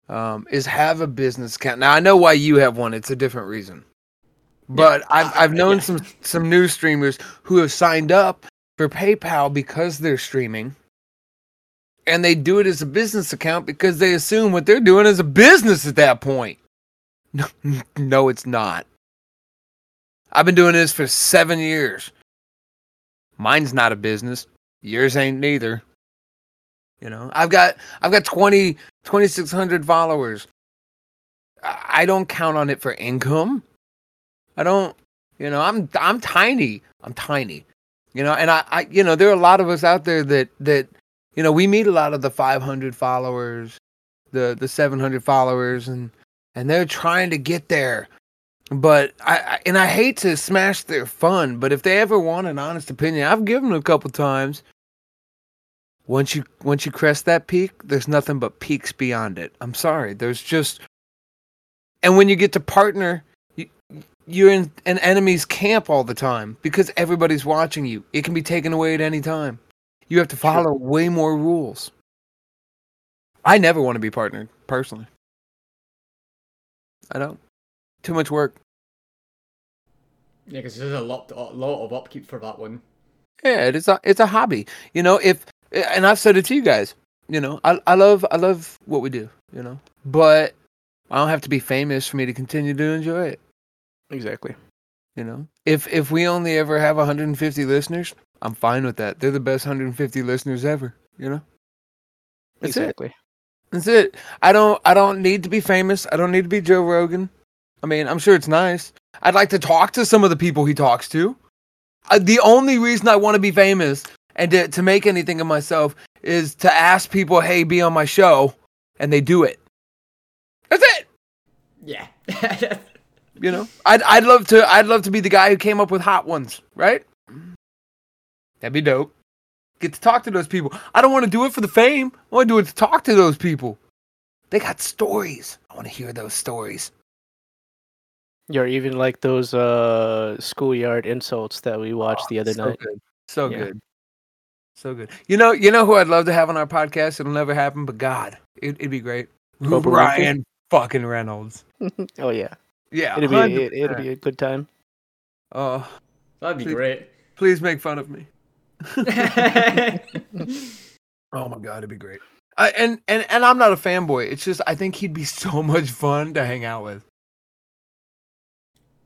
um, is have a business account. Now I know why you have one. It's a different reason, but I've I've known yeah. some some new streamers who have signed up for PayPal because they're streaming, and they do it as a business account because they assume what they're doing is a business at that point. No, no, it's not. I've been doing this for seven years. Mine's not a business. Yours ain't neither. You know, I've got I've got 20 2600 followers. I I don't count on it for income. I don't, you know, I'm I'm tiny. I'm tiny. You know, and I, I you know, there are a lot of us out there that that you know, we meet a lot of the 500 followers, the the 700 followers and and they're trying to get there but I, I and I hate to smash their fun, but if they ever want an honest opinion, I've given them a couple times. Once you once you crest that peak, there's nothing but peaks beyond it. I'm sorry, there's just and when you get to partner, you, you're in an enemy's camp all the time because everybody's watching you. It can be taken away at any time. You have to follow way more rules. I never want to be partnered personally. I don't. Too much work. Yeah, because there's a lot, a lot of upkeep for that one. Yeah, it is a it's a hobby. You know, if and I've said it to you guys, you know, I I love I love what we do, you know. But I don't have to be famous for me to continue to enjoy it, Exactly. you know. If if we only ever have 150 listeners, I'm fine with that. They're the best 150 listeners ever, you know. That's it. exactly. That's it. I don't I don't need to be famous. I don't need to be Joe Rogan. I mean, I'm sure it's nice. I'd like to talk to some of the people he talks to. Uh, the only reason I want to be famous and to, to make anything of myself is to ask people, "Hey, be on my show," and they do it. That's it. Yeah. You know, I'd I'd love to I'd love to be the guy who came up with hot ones, right? That'd be dope. Get to talk to those people. I don't want to do it for the fame. I want to do it to talk to those people. They got stories. I want to hear those stories. You're even like those uh schoolyard insults that we watched the other Oh, so night. Good. So Yeah. good. So good. You know, you know who I'd love to have on our podcast. It'll never happen, but God, it, it'd be great. Oprah Winfrey? Ryan fucking Reynolds. oh yeah, Yeah, it'll be 100%. it, it'll be a good time. Oh, That'd be Please. great. please make fun of me. Oh my god, it'd be great. I, and and and I'm not a fanboy. It's just I think he'd be so much fun to hang out with.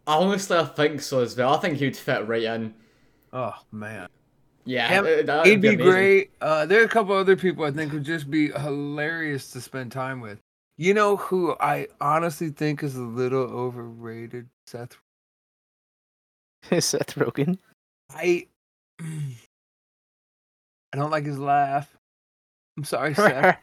Honestly, I think so as well. I think he'd fit right in. Oh man, Yeah, Yeah, he'd be, amazing. great. Uh, there are a couple other people I think would just be hilarious to spend time with. You know who I honestly think is a little overrated? Seth. Seth Rogen. I I don't like his laugh. I'm sorry, Seth.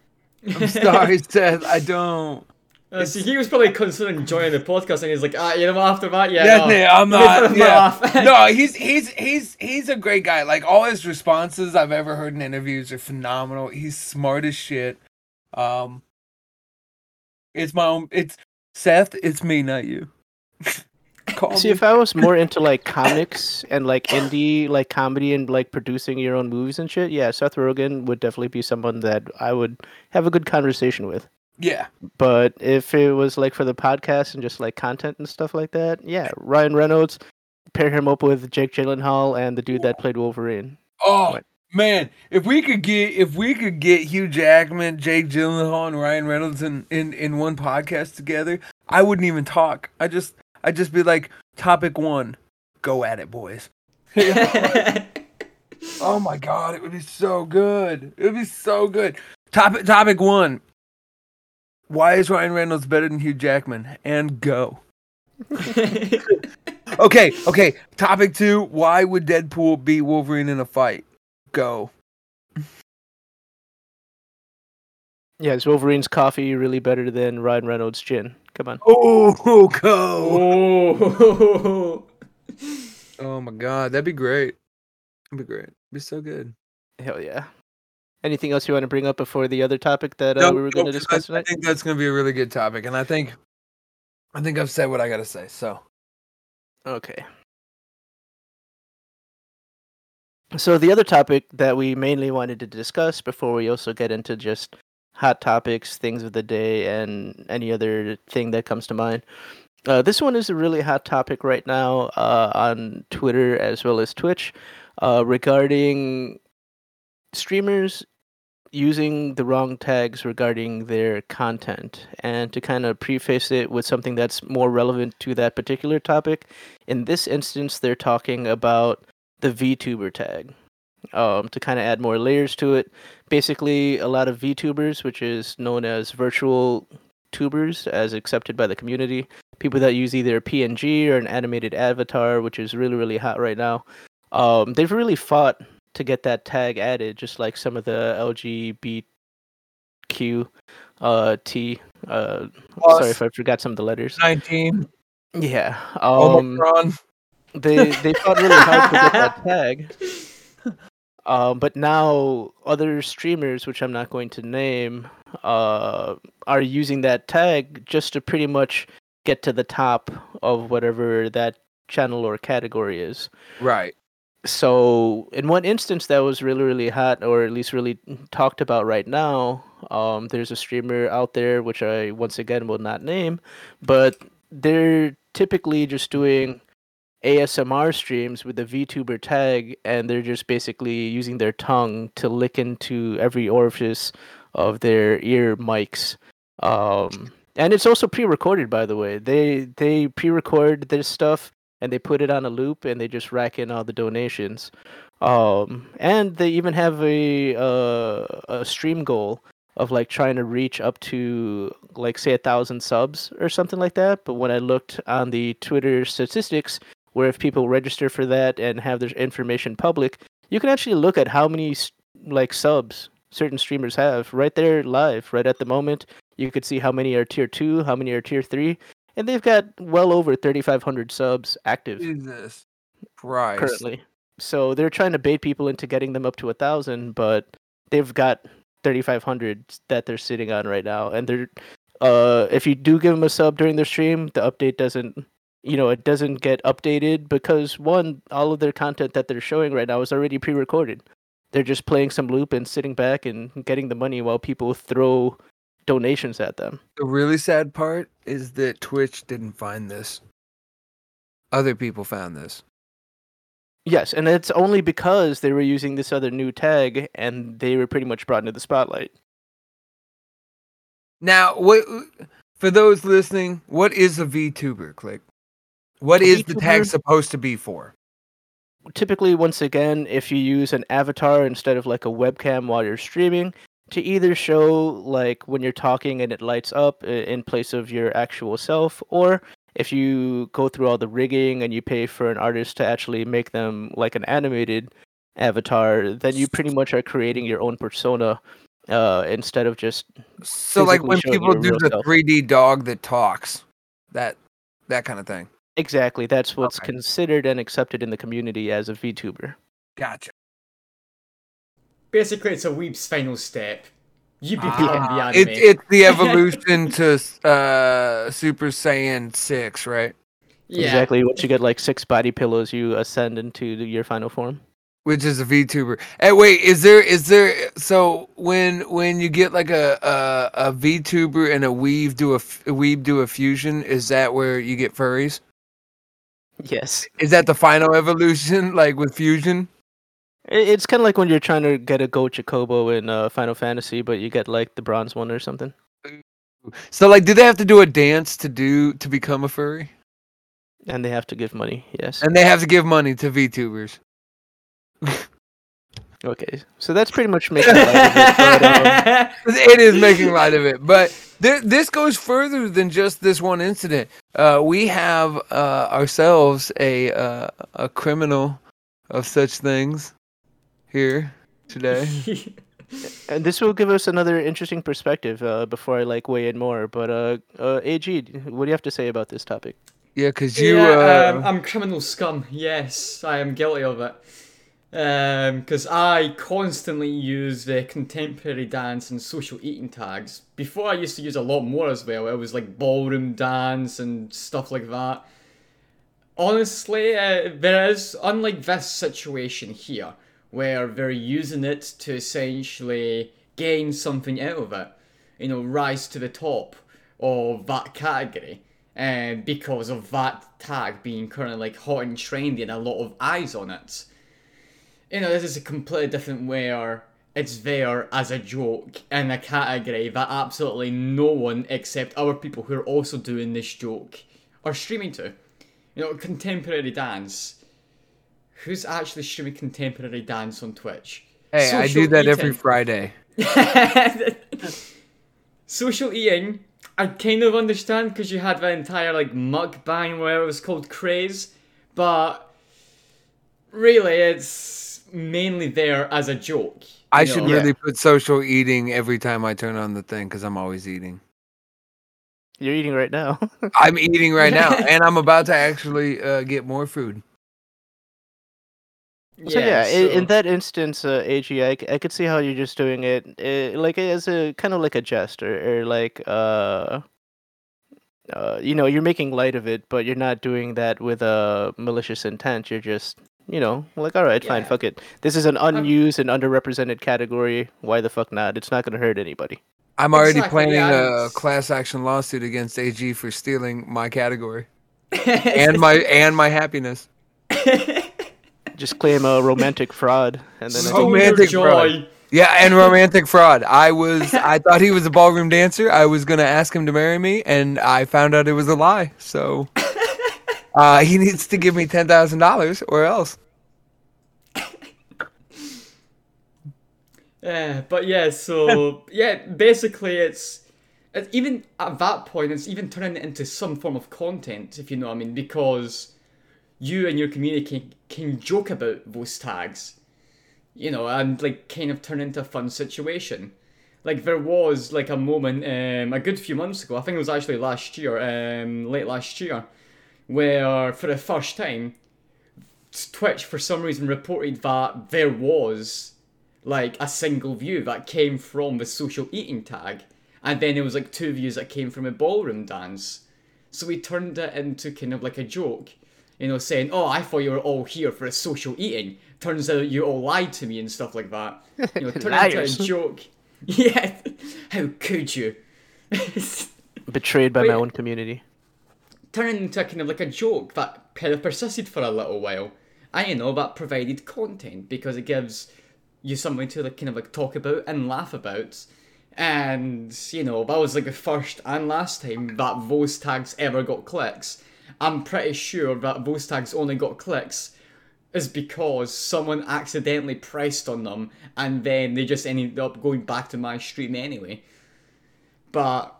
I'm sorry, Seth. I don't. Uh, see, he was probably considering joining the podcast, and he's like, ah, you know, after that, yeah, Yeah, no. yeah, I'm You made fun not. Yeah. no, he's he's he's he's a great guy. Like all his responses I've ever heard in interviews are phenomenal. He's smart as shit. Um, it's my own. It's Seth. It's me, not you. See, me. if I was more into like comics and like indie like comedy and like producing your own movies and shit, yeah, Seth Rogen would definitely be someone that I would have a good conversation with. Yeah. But if it was like for the podcast and just like content and stuff like that, yeah, Ryan Reynolds, pair him up with Jake Gyllenhaal and the dude that played Wolverine. Oh What? Man, if we could get if we could get Hugh Jackman, Jake Gyllenhaal, and Ryan Reynolds in, in in one podcast together, I wouldn't even talk. I just I'd just be like, topic one, go at it, boys. Oh my god, it would be so good. It would be so good. Topic topic one. Why is Ryan Reynolds better than Hugh Jackman? And go. Okay, okay. Topic two. Why would Deadpool beat Wolverine in a fight? Go. Yeah, is Wolverine's coffee really better than Ryan Reynolds' gin? Come on. Oh, go. oh. Oh my god, that'd be great. That'd be great. It'd be so good. Hell yeah. Anything else you want to bring up before the other topic that uh, Nope, we were going to nope, discuss I, I think that's gonna be a really good topic, and I think, I think I've said what I gotta say. So. Okay. So the other topic that we mainly wanted to discuss before we also get into just hot topics, things of the day, and any other thing that comes to mind. Uh, this one is a really hot topic right now uh, on Twitter as well as Twitch uh, regarding streamers using the wrong tags regarding their content. And to kind of preface it with something that's more relevant to that particular topic, in this instance, they're talking about the VTuber tag. Um, to kind of add more layers to it, basically, a lot of VTubers, which is known as virtual tubers, as accepted by the community, people that use either a PNG or an animated avatar, which is really, really hot right now. Um, they've really fought to get that tag added, just like some of the LGBTQ uh, T. Uh, sorry if I forgot some of the letters. Nineteen. Yeah. Um, Omicron. They they fought really hard to get that tag. Um, but now other streamers, which I'm not going to name, uh, are using that tag just to pretty much get to the top of whatever that channel or category is. Right. So, in one instance that was really, really hot, or at least really talked about right now, um, there's a streamer out there, which I once again will not name, but they're typically just doing ASMR streams with the VTuber tag, and they're just basically using their tongue to lick into every orifice of their ear mics. Um, and it's also pre-recorded, by the way. They they pre-record this stuff and they put it on a loop, and they just rack in all the donations. Um, and they even have a uh, a stream goal of like trying to reach up to like say a thousand subs or something like that. But when I looked on the Twitter statistics, where if people register for that and have their information public, you can actually look at how many like subs certain streamers have right there live right at the moment. You could see how many are tier two, how many are tier three, and they've got well over 3,500 subs active Jesus Christ. currently. So they're trying to bait people into getting them up to a thousand, but they've got 3,500 that they're sitting on right now, and they're uh, if you do give them a sub during their stream, the update doesn't, you know, it doesn't get updated because one, all of their content that they're showing right now is already pre-recorded. They're just playing some loop and sitting back and getting the money while people throw donations at them. The really sad part is that Twitch didn't find this. Other people found this. Yes, and it's only because they were using this other new tag and they were pretty much brought into the spotlight. Now, what for those listening, what is a VTuber click? What is the tag supposed to be for? Typically, once again, if you use an avatar instead of like a webcam while you're streaming, to either show like when you're talking and it lights up in place of your actual self, or if you go through all the rigging and you pay for an artist to actually make them like an animated avatar, then you pretty much are creating your own persona uh, instead of just So like when people do the self. 3D dog that talks. That that kind of thing. Exactly. That's what's Okay. considered and accepted in the community as a VTuber. Gotcha. Basically, it's a weeb's final step. You become Ah, the anime. It, it's the evolution to uh, Super Saiyan 6, right? yeah. Exactly. Once you get like six body pillows, you ascend into the- your final form. which is a VTuber. Hey, wait, is there is there so when when you get like a a, a VTuber and a weeb do a, f- a weeb do a fusion, is that where you get furries? Yes. Is that the final evolution, like with fusion? It's kind of like when you're trying to get a gold Chocobo in uh, Final Fantasy, but you get like the bronze one or something. So like, do they have to do a dance to do to become a furry? And they have to give money. Yes. And they have to give money to VTubers. Okay. So that's pretty much making light of it. But, um, it is making light of it, but th- this goes further than just this one incident. Uh, we have uh, ourselves a uh, a criminal of such things here today. and this will give us another interesting perspective uh, before I like weigh in more. But uh, uh, Ag, what do you have to say about this topic? Yeah, because you. yeah, uh, um, I'm criminal scum. Yes, I am guilty of it. Because I constantly use the contemporary dance and social eating tags. Before I used to use a lot more as well. It was like ballroom dance and stuff like that. Honestly, uh, there is, unlike this situation here, where they're using it to essentially gain something out of it, you know, rise to the top of that category and because of that tag being currently like hot and trendy and a lot of eyes on it. You know, this is a completely different way or it's there as a joke in a category that absolutely no one except our people who are also doing this joke are streaming to. You know, contemporary dance. Who's actually streaming contemporary dance on Twitch? hey, I do Social that every. Friday. Social eating, I kind of understand because you had that entire like mukbang where it was called craze, but really it's mainly there as a joke. I you should know? really put social eating every time I turn on the thing because I'm always eating. You're eating right now. I'm eating right now, and I'm about to actually uh, get more food. So yeah, in, in that instance, uh, AG, I, c- I could see how you're just doing it, uh, like as a kind of like a jest or, or like uh, uh, you know, you're making light of it, but you're not doing that with a malicious intent. You're just, you know, like all right, fine, fuck it. This is an unused and underrepresented category. Why the fuck not? It's not gonna hurt anybody. I'm already Exactly, planning yeah, a class action lawsuit against AG for stealing my category and my and my happiness. Just claim a romantic fraud, and then I So Romantic your fraud. joy. Yeah, and romantic fraud. I was I thought he was a ballroom dancer. I was gonna ask him to marry me, and I found out it was a lie. So uh, he needs to give me ten thousand dollars, or else. Yeah, but yeah, so yeah, basically it's, it's even at that point it's even turning it into some form of content, if you know what I mean, because you and your community can, can joke about those tags, you know, and like kind of turn into a fun situation. Like there was like a moment um, a good few months ago, I think it was actually last year, um, late last year, where uh, for the first time, Twitch for some reason reported that there was like a single view that came from the social eating tag, and then there was like two views that came from a ballroom dance. So we turned it into kind of like a joke, you know, saying, "Oh, I thought you were all here for a social eating. Turns out you all lied to me and stuff like that." You know, turn it into a joke. Yeah, how could you? betrayed by Wait. my own community. Turn it into a kind of like a joke that kind of persisted for a little while. And you know, that provided content because it gives you something to like kind of like talk about and laugh about. And you know, that was like the first and last time that those tags ever got clicks. I'm pretty sure that those tags only got clicks is because someone accidentally pressed on them and then they just ended up going back to my stream anyway. But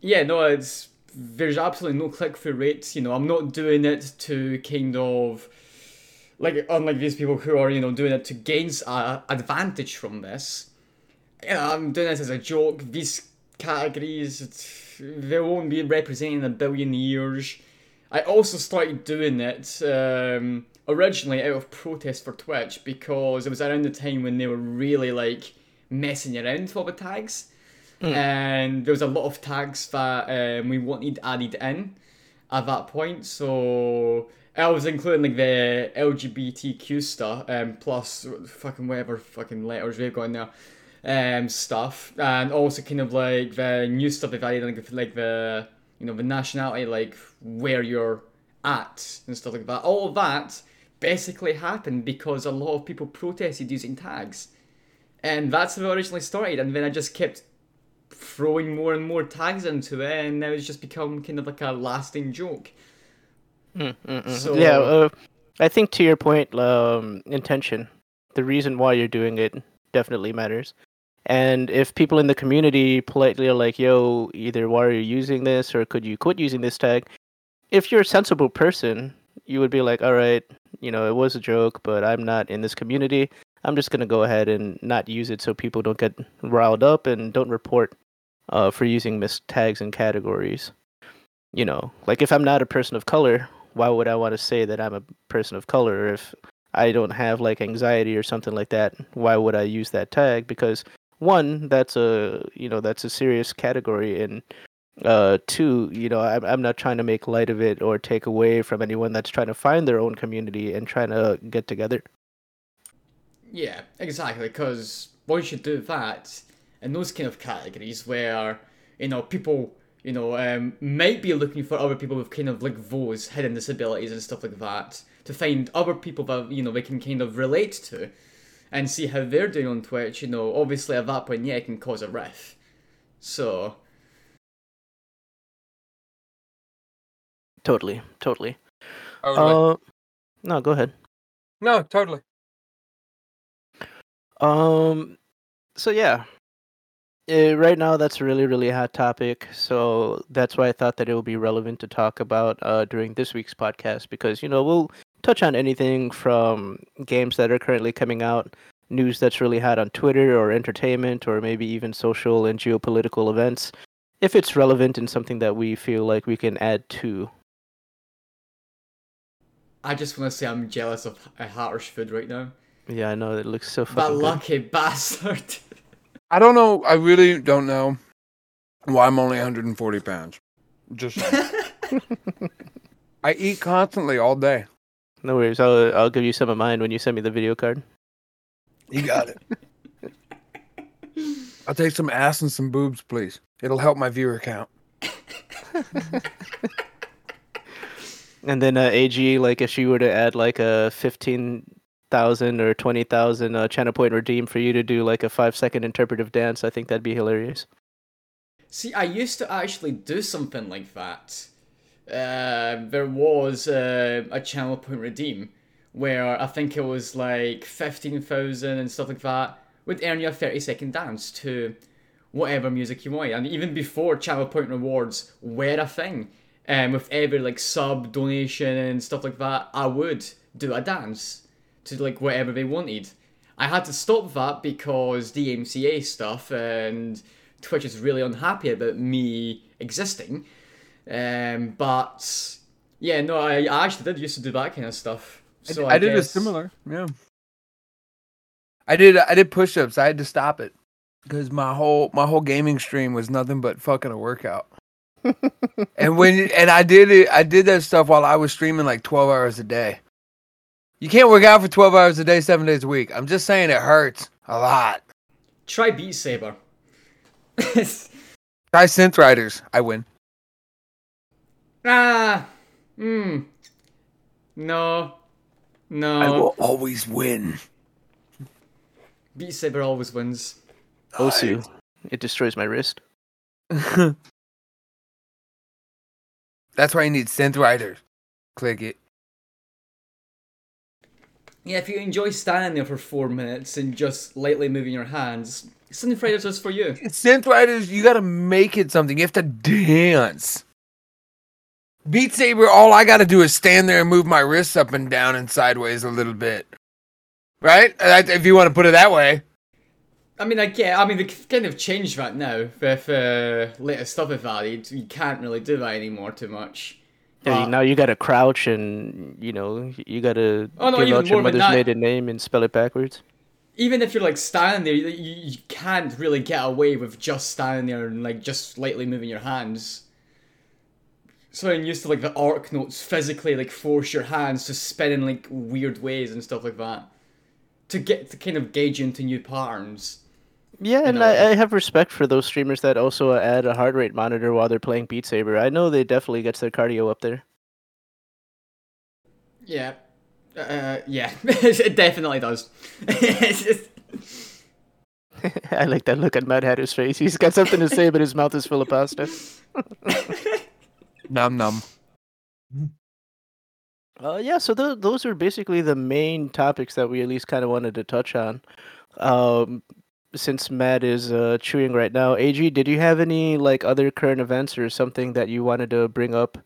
yeah, no, it's there's absolutely no click through rates. You know, I'm not doing it to kind of like unlike these people who are you know doing it to gain a advantage from this. You know, I'm doing this as a joke. These categories, they won't be representing a billion years. I also started doing it um, originally out of protest for Twitch because it was around the time when they were really like messing around with all the tags and there was a lot of tags that um, we wanted added in at that point. So I was including like the LGBTQ stuff, um, plus fucking whatever fucking letters we've got in there, um, stuff, and also kind of like the new stuff they've added, like, like the you know the nationality, like where you're at and stuff like that. All that basically happened because a lot of people protested using tags, and that's how it originally started. And then I just kept throwing more and more tags into it, and now it's just become kind of like a lasting joke. Mm, mm, mm. So yeah, uh, I think to your point, um, intention, the reason why you're doing it definitely matters. And if people in the community politely are like, "Yo, either why are you using this, or could you quit using this tag?" If you're a sensible person, you would be like, "All right, you know, it was a joke, but I'm not in this community. I'm just gonna go ahead and not use it so people don't get riled up and don't report uh, for using missed tags and categories." You know, like if I'm not a person of color, why would I want to say that I'm a person of color if I don't have like anxiety or something like that? Why would I use that tag? Because one, that's a you know that's a serious category, and uh, two, you know I'm I'm not trying to make light of it or take away from anyone that's trying to find their own community and trying to get together. Yeah, exactly. Because why should do that in those kind of categories where you know people you know, um, might be looking for other people with kind of like those hidden disabilities and stuff like that to find other people that you know they can kind of relate to and see how they're doing on Twitch. You know, obviously at that point, yeah, it can cause a riff. So. Totally, totally. Totally. Uh, no, go ahead. No, totally. Um, so yeah, uh, right now, that's a really, really hot topic. So that's why I thought that it would be relevant to talk about uh, during this week's podcast because, you know, we'll touch on anything from games that are currently coming out, news that's really hot on Twitter or entertainment, or maybe even social and geopolitical events, if it's relevant and something that we feel like we can add to. I just want to say I'm jealous of a Hartish food right now. Yeah, I know. It looks so fucking That lucky bastard. I don't know. I really don't know why I'm only 140 pounds. Just I eat constantly all day. No worries. I'll I'll give you some of mine when you send me the video card. You got it. I'll take some ass and some boobs, please. It'll help my viewer count. and then uh, AG, like if she were to add like a 15 thousand or twenty thousand uh, channel point redeem for you to do like a five second interpretive dance, I think that'd be hilarious. See, I used to actually do something like that. Uh, there was uh, a channel point redeem where I think it was like fifteen thousand and stuff like that would earn you a thirty second dance to whatever music you want. And even before channel point rewards were a thing, um, with every like sub donation and stuff like that, I would do a dance to like whatever they wanted. I had to stop that because DMCA stuff and Twitch is really unhappy about me existing. Um, but yeah, no, I, I actually did used to do that kind of stuff. So I, I, I did a similar, yeah. I did I did push-ups. I had to stop it because my whole my whole gaming stream was nothing but fucking a workout. and when and I did it, I did that stuff while I was streaming like twelve hours a day. You can't work out for 12 hours a day, seven days a week. I'm just saying it hurts a lot. Try Beat Saber. Try Synth Riders. I win. Ah. Hmm. No. No. I will always win. Beat Saber always wins. Osu. It destroys my wrist. That's why you need Synth Riders. Click it. Yeah, if you enjoy standing there for four minutes and just lightly moving your hands, Synth Riders is for you. Synth Riders, you gotta make it something. You have to dance. Beat Saber, all I gotta do is stand there and move my wrists up and down and sideways a little bit. Right? If you want to put it that way. I mean, I get. I mean, they kind of changed that now with uh, latest stuff they've added. You can't really do that anymore too much. Yeah, uh, now you gotta crouch and you know you gotta oh, no, give out your mother's maiden name and spell it backwards. Even if you're like standing there, you, you can't really get away with just standing there and like just slightly moving your hands. so I'm used to like the arc notes physically like force your hands to spin in like weird ways and stuff like that to get to kind of gauge into new patterns. Yeah, and know, I, I have respect for those streamers that also add a heart rate monitor while they're playing Beat Saber. I know they definitely gets their cardio up there. Yeah, uh, yeah, it definitely does. It's just- I like that look on Mad Hatter's face. He's got something to say, but his mouth is full of pasta. Num num. Uh, yeah, so th- those are basically the main topics that we at least kind of wanted to touch on. Um, since Matt is uh, chewing right now, AG, did you have any like other current events or something that you wanted to bring up,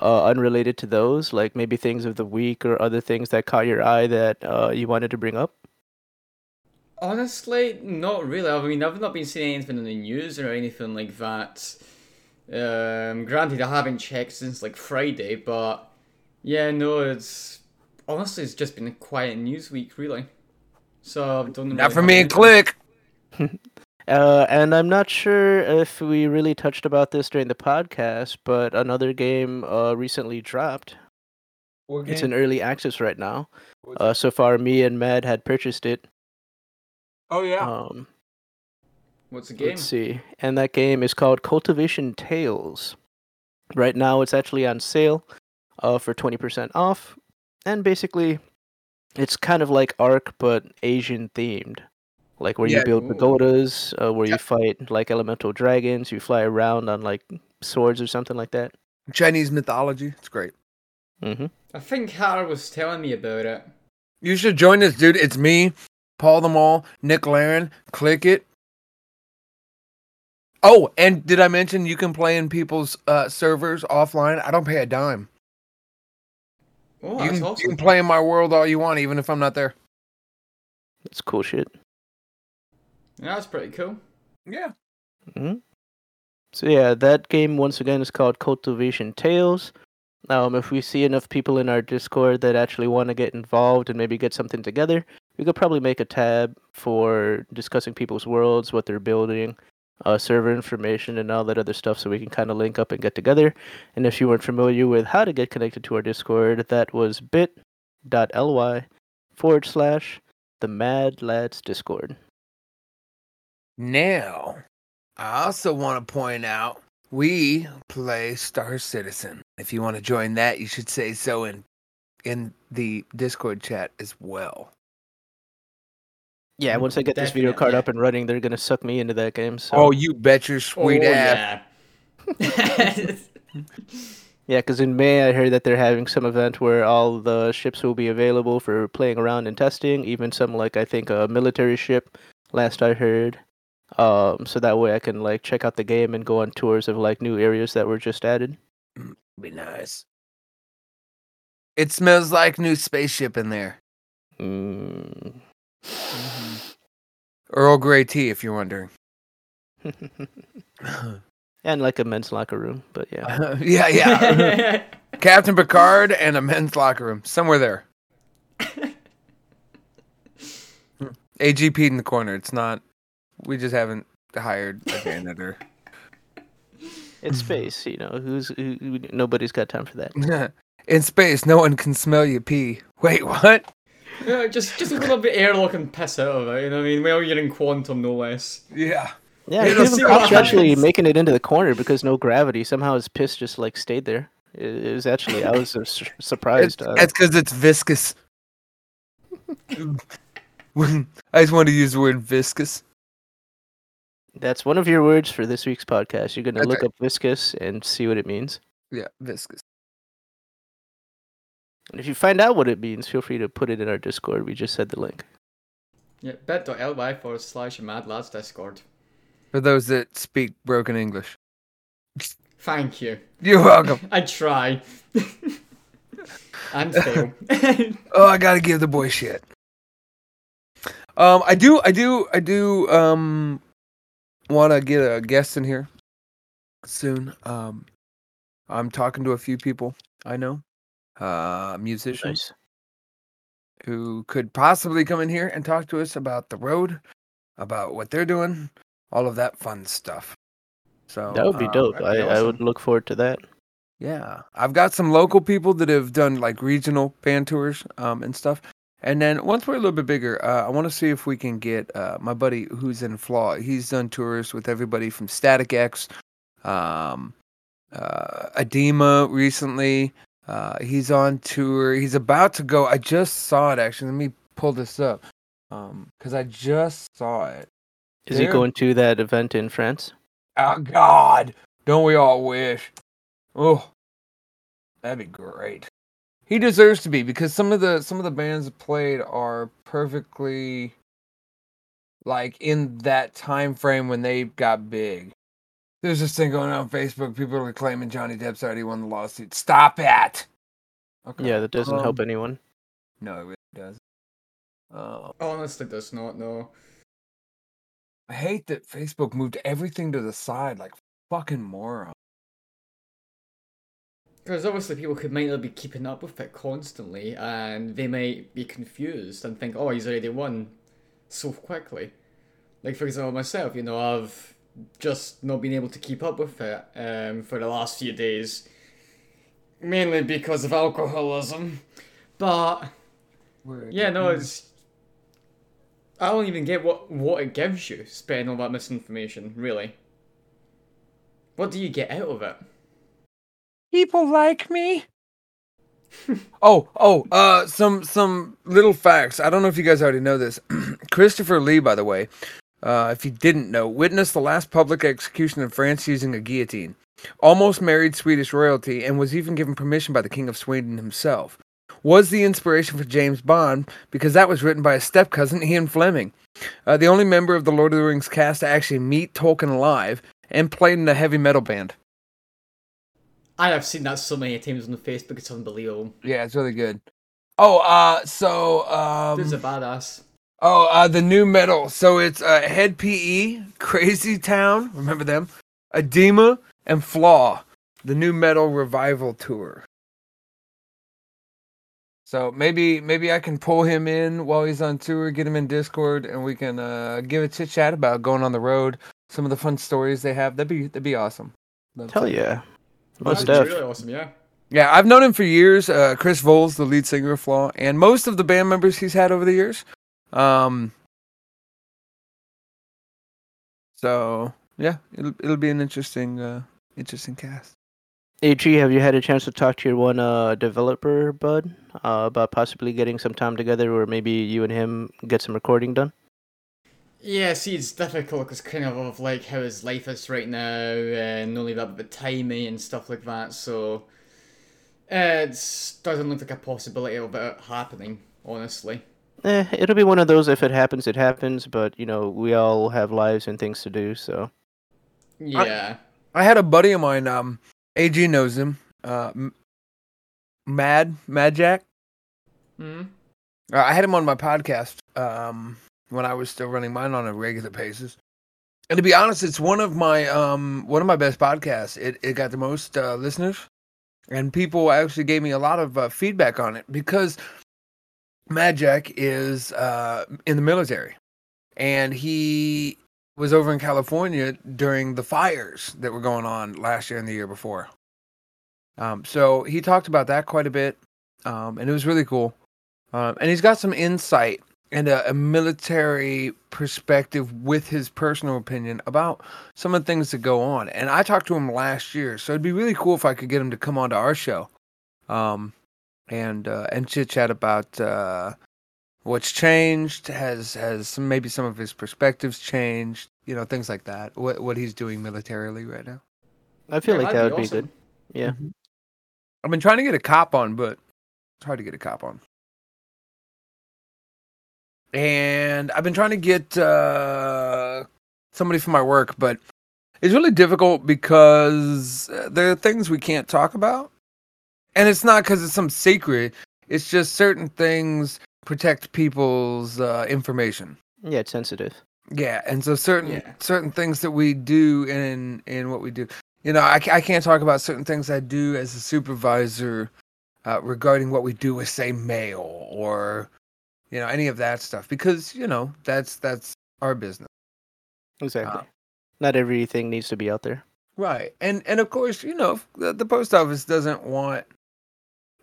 uh, unrelated to those, like maybe things of the week or other things that caught your eye that uh, you wanted to bring up? Honestly, not really. I mean, I've not been seeing anything in the news or anything like that. Um, granted, I haven't checked since like Friday, but yeah, no, it's honestly it's just been a quiet news week, really. So I don't. Not really for me. anything. Click. Uh, and I'm not sure if we really touched about this during the podcast, but another game uh, recently dropped. It's in early access right now. Uh, so far, me and Mad had purchased it. oh yeah. Um, What's the game? Let's see. And that game is called Cultivation Tales. Right now, it's actually on sale uh, for 20% off. And basically, it's kind of like Ark, but Asian themed. Like where Yeah, you build pagodas, uh, where you fight like elemental dragons, you fly around on like swords or something like that. Chinese mythology. It's great. hmm I think Hara was telling me about it. You should join us, dude. It's me, Paul the Mall, Nick Laren. Click it. Oh, and did I mention you can play in people's uh, servers offline? I don't pay a dime. Oh, you, that's can, you awesome. can play in my world all you want, even if I'm not there. That's cool shit. Yeah, that's pretty cool. Yeah. hmm So yeah, that game once again is called Cultivation Tales. Um, if we see enough people in our Discord that actually want to get involved and maybe get something together, we could probably make a tab for discussing people's worlds, what they're building, uh, server information, and all that other stuff, so we can kind of link up and get together. And if you weren't familiar with how to get connected to our Discord, that was bit.ly forward slash the Mad Lads Discord. Now, I also want to point out we play Star Citizen. If you want to join that, you should say so in in the Discord chat as well. Yeah, mm, once I get this video card up and running, they're gonna suck me into that game. So Oh, you bet your sweet oh, ass. yeah. Yeah, because in May I heard that they're having some event where all the ships will be available for playing around and testing. Even some like I think a military ship. Last I heard, um, so that way I can like check out the game and go on tours of like new areas that were just added. Be nice. It smells like new spaceship in there. Mm. Earl Grey tea, if you're wondering. and like a men's locker room, but yeah. yeah, yeah. Captain Picard and a men's locker room somewhere there. AGP in the corner. It's not. We just haven't hired a janitor. It's space, you know. Who's who, who- nobody's got time for that. in space, no one can smell you pee. Wait, what? yeah, just just a little bit airlock and piss out of it. You know what I mean? Well, you're in quantum, no less. Yeah. Yeah, Yeah, I let's couldn't see believe what it's actually making it into the corner because no gravity. Somehow his piss just like stayed there. It, it was actually I was uh, su- It's, surprised. uh, that's because it's viscous. I just wanted to use the word viscous. That's one of your words for this week's podcast. You're gonna That's look right. up viscous and see what it means. Yeah, viscous. And if you find out what it means, feel free to put it in our Discord. We just said the link. Yeah, bit.ly forward slash mad lads discord. For those that speak broken English. Thank you. You're welcome. I try. and fail. Oh, I gotta give the boy shit. Um, I do, I do, I do. Um, want to get a guest in here soon. Um, I'm talking to a few people I know, uh, musicians who could possibly come in here and talk to us about the road, about what they're doing, all of that fun stuff. So That would be um, dope. I, be I would look forward to that. Yeah, I've got some local people that have done like regional band tours um, and stuff. And then once we're a little bit bigger, uh, I want to see if we can get uh, my buddy who's in Flaw. He's done tours with everybody from Static X, um, uh, Adema recently. Uh, he's on tour. He's about to go. I just saw it actually. Let me pull this up because I just saw it. Is he going to that event in France? Oh God! Don't we all wish? Oh, that'd be great. He deserves to be because some of the some of the bands played are perfectly like in that time frame when they got big. There's this thing going on, on Facebook. People are claiming Johnny Depp's already won the lawsuit. Stop it. Okay. Yeah, that doesn't help um, anyone. No, it really doesn't. Uh, Honestly, does not know. I hate that Facebook moved everything to the side like fucking moron. Because obviously people could might not be keeping up with it constantly, and they might be confused and think, "Oh, he's already won so quickly." Like for example, myself, you know, I've just not been able to keep up with it um, for the last few days, mainly because of alcoholism. But Where- yeah, no, it's. I don't even get what what it gives you spending all that misinformation. Really, what do you get out of it? People like me. oh, oh, uh, some some little facts. I don't know if you guys already know this. Christopher Lee, by the way, uh, if you didn't know, witnessed the last public execution in France using a guillotine. Almost married Swedish royalty and was even given permission by the King of Sweden himself. Was the inspiration for James Bond because that was written by his step cousin Ian Fleming, uh, the only member of the Lord of the Rings cast to actually meet Tolkien live and played in a heavy metal band. I have seen that so many times on the Facebook, it's unbelievable. Yeah, it's really good. Oh, uh, so um, Dude's a badass. oh, uh, the nu metal. So it's uh, Hed PE, Crazy Town. Remember them? Adema and Flaw, the nu metal revival tour. So maybe maybe I can pull him in while he's on tour, get him in Discord, and we can uh, give a chit chat about going on the road, some of the fun stories they have. That'd be that'd be awesome. Love Hell to- yeah. Most def. really awesome, yeah. Yeah, I've known him for years. Uh, Chris Volz, the lead singer of Flaw, and most of the band members he's had over the years. Um, so yeah, it'll it'll be an interesting uh, interesting cast. AG, have you had a chance to talk to your one uh, developer, bud, uh, about possibly getting some time together where maybe you and him get some recording done? Yeah, see, it's difficult because kind of of like how his life is right now, and only that with the timing and stuff like that. So it doesn't look like a possibility of it happening. Honestly, Eh, it'll be one of those. If it happens, it happens. But you know, we all have lives and things to do. So yeah. I had a buddy of mine. Um, AG knows him. Uh, M- Mad Mad Jack. Hmm. Uh, I had him on my podcast um, when I was still running mine on a regular basis. And to be honest, it's one of my um, one of my best podcasts. It it got the most uh, listeners, and people actually gave me a lot of uh, feedback on it because Mad Jack is uh, in the military, and he was over in California during the fires that were going on last year and the year before. Um, so he talked about that quite a bit, um, and it was really cool. Um, and he's got some insight and a, a military perspective with his personal opinion about some of the things that go on. And I talked to him last year, so it'd be really cool if I could get him to come onto our show, um, and uh, and chit chat about uh, what's changed, has has some, maybe some of his perspectives changed, you know, things like that. What what he's doing militarily right now. I feel Yeah, like that that'd would be awesome. good. Yeah. I've been trying to get a cop on, but it's hard to get a cop on. And I've been trying to get uh, somebody from my work, but it's really difficult because uh, there are things we can't talk about. And it's not because it's some secret, it's just certain things protect people's uh, information. Yeah, it's sensitive. Yeah, and so certain Yeah. certain things that we do in in what we do, you know, I, I can't talk about certain things I do as a supervisor uh, regarding what we do with say mail or you know any of that stuff because you know that's that's our business. Exactly. Uh, Not everything needs to be out there. Right. And and of course, you know, the, the post office doesn't want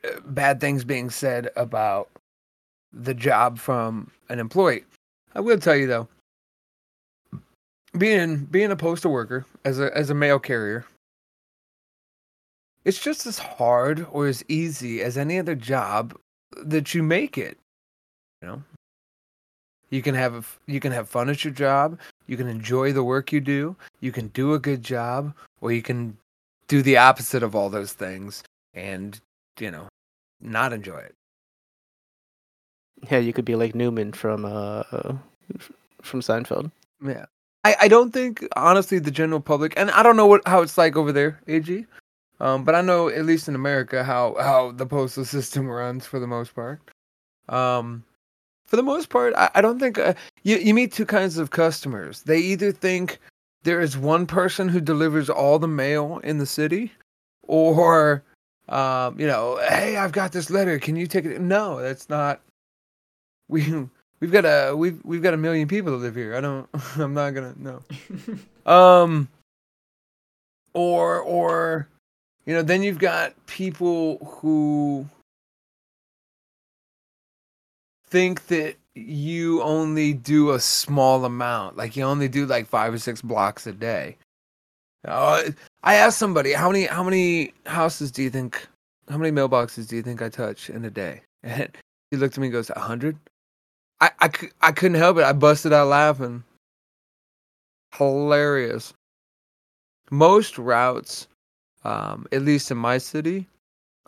uh, bad things being said about the job from an employee. I will tell you though, being being a postal worker as a as a mail carrier, it's just as hard or as easy as any other job that you make it. You know, you can have a, you can have fun at your job. You can enjoy the work you do. You can do a good job, or you can do the opposite of all those things and you know not enjoy it. Yeah, you could be like Newman from uh from Seinfeld. Yeah. I, I don't think honestly the general public and I don't know what how it's like over there, AG. Um, but I know at least in America how how the postal system runs for the most part. Um, for the most part, I, I don't think uh, you you meet two kinds of customers. They either think there is one person who delivers all the mail in the city, or um, you know, hey, I've got this letter. Can you take it? No, that's not. We we've got a we've we've got a million people that live here. I don't. I'm not gonna no. um. Or or, you know, then you've got people who think that you only do a small amount, like you only do like five or six blocks a day. Uh, I asked somebody how many how many houses do you think how many mailboxes do you think I touch in a day? And he looked at me and goes, a hundred. I, I, I couldn't help it. I busted out laughing. Hilarious. Most routes, um, at least in my city,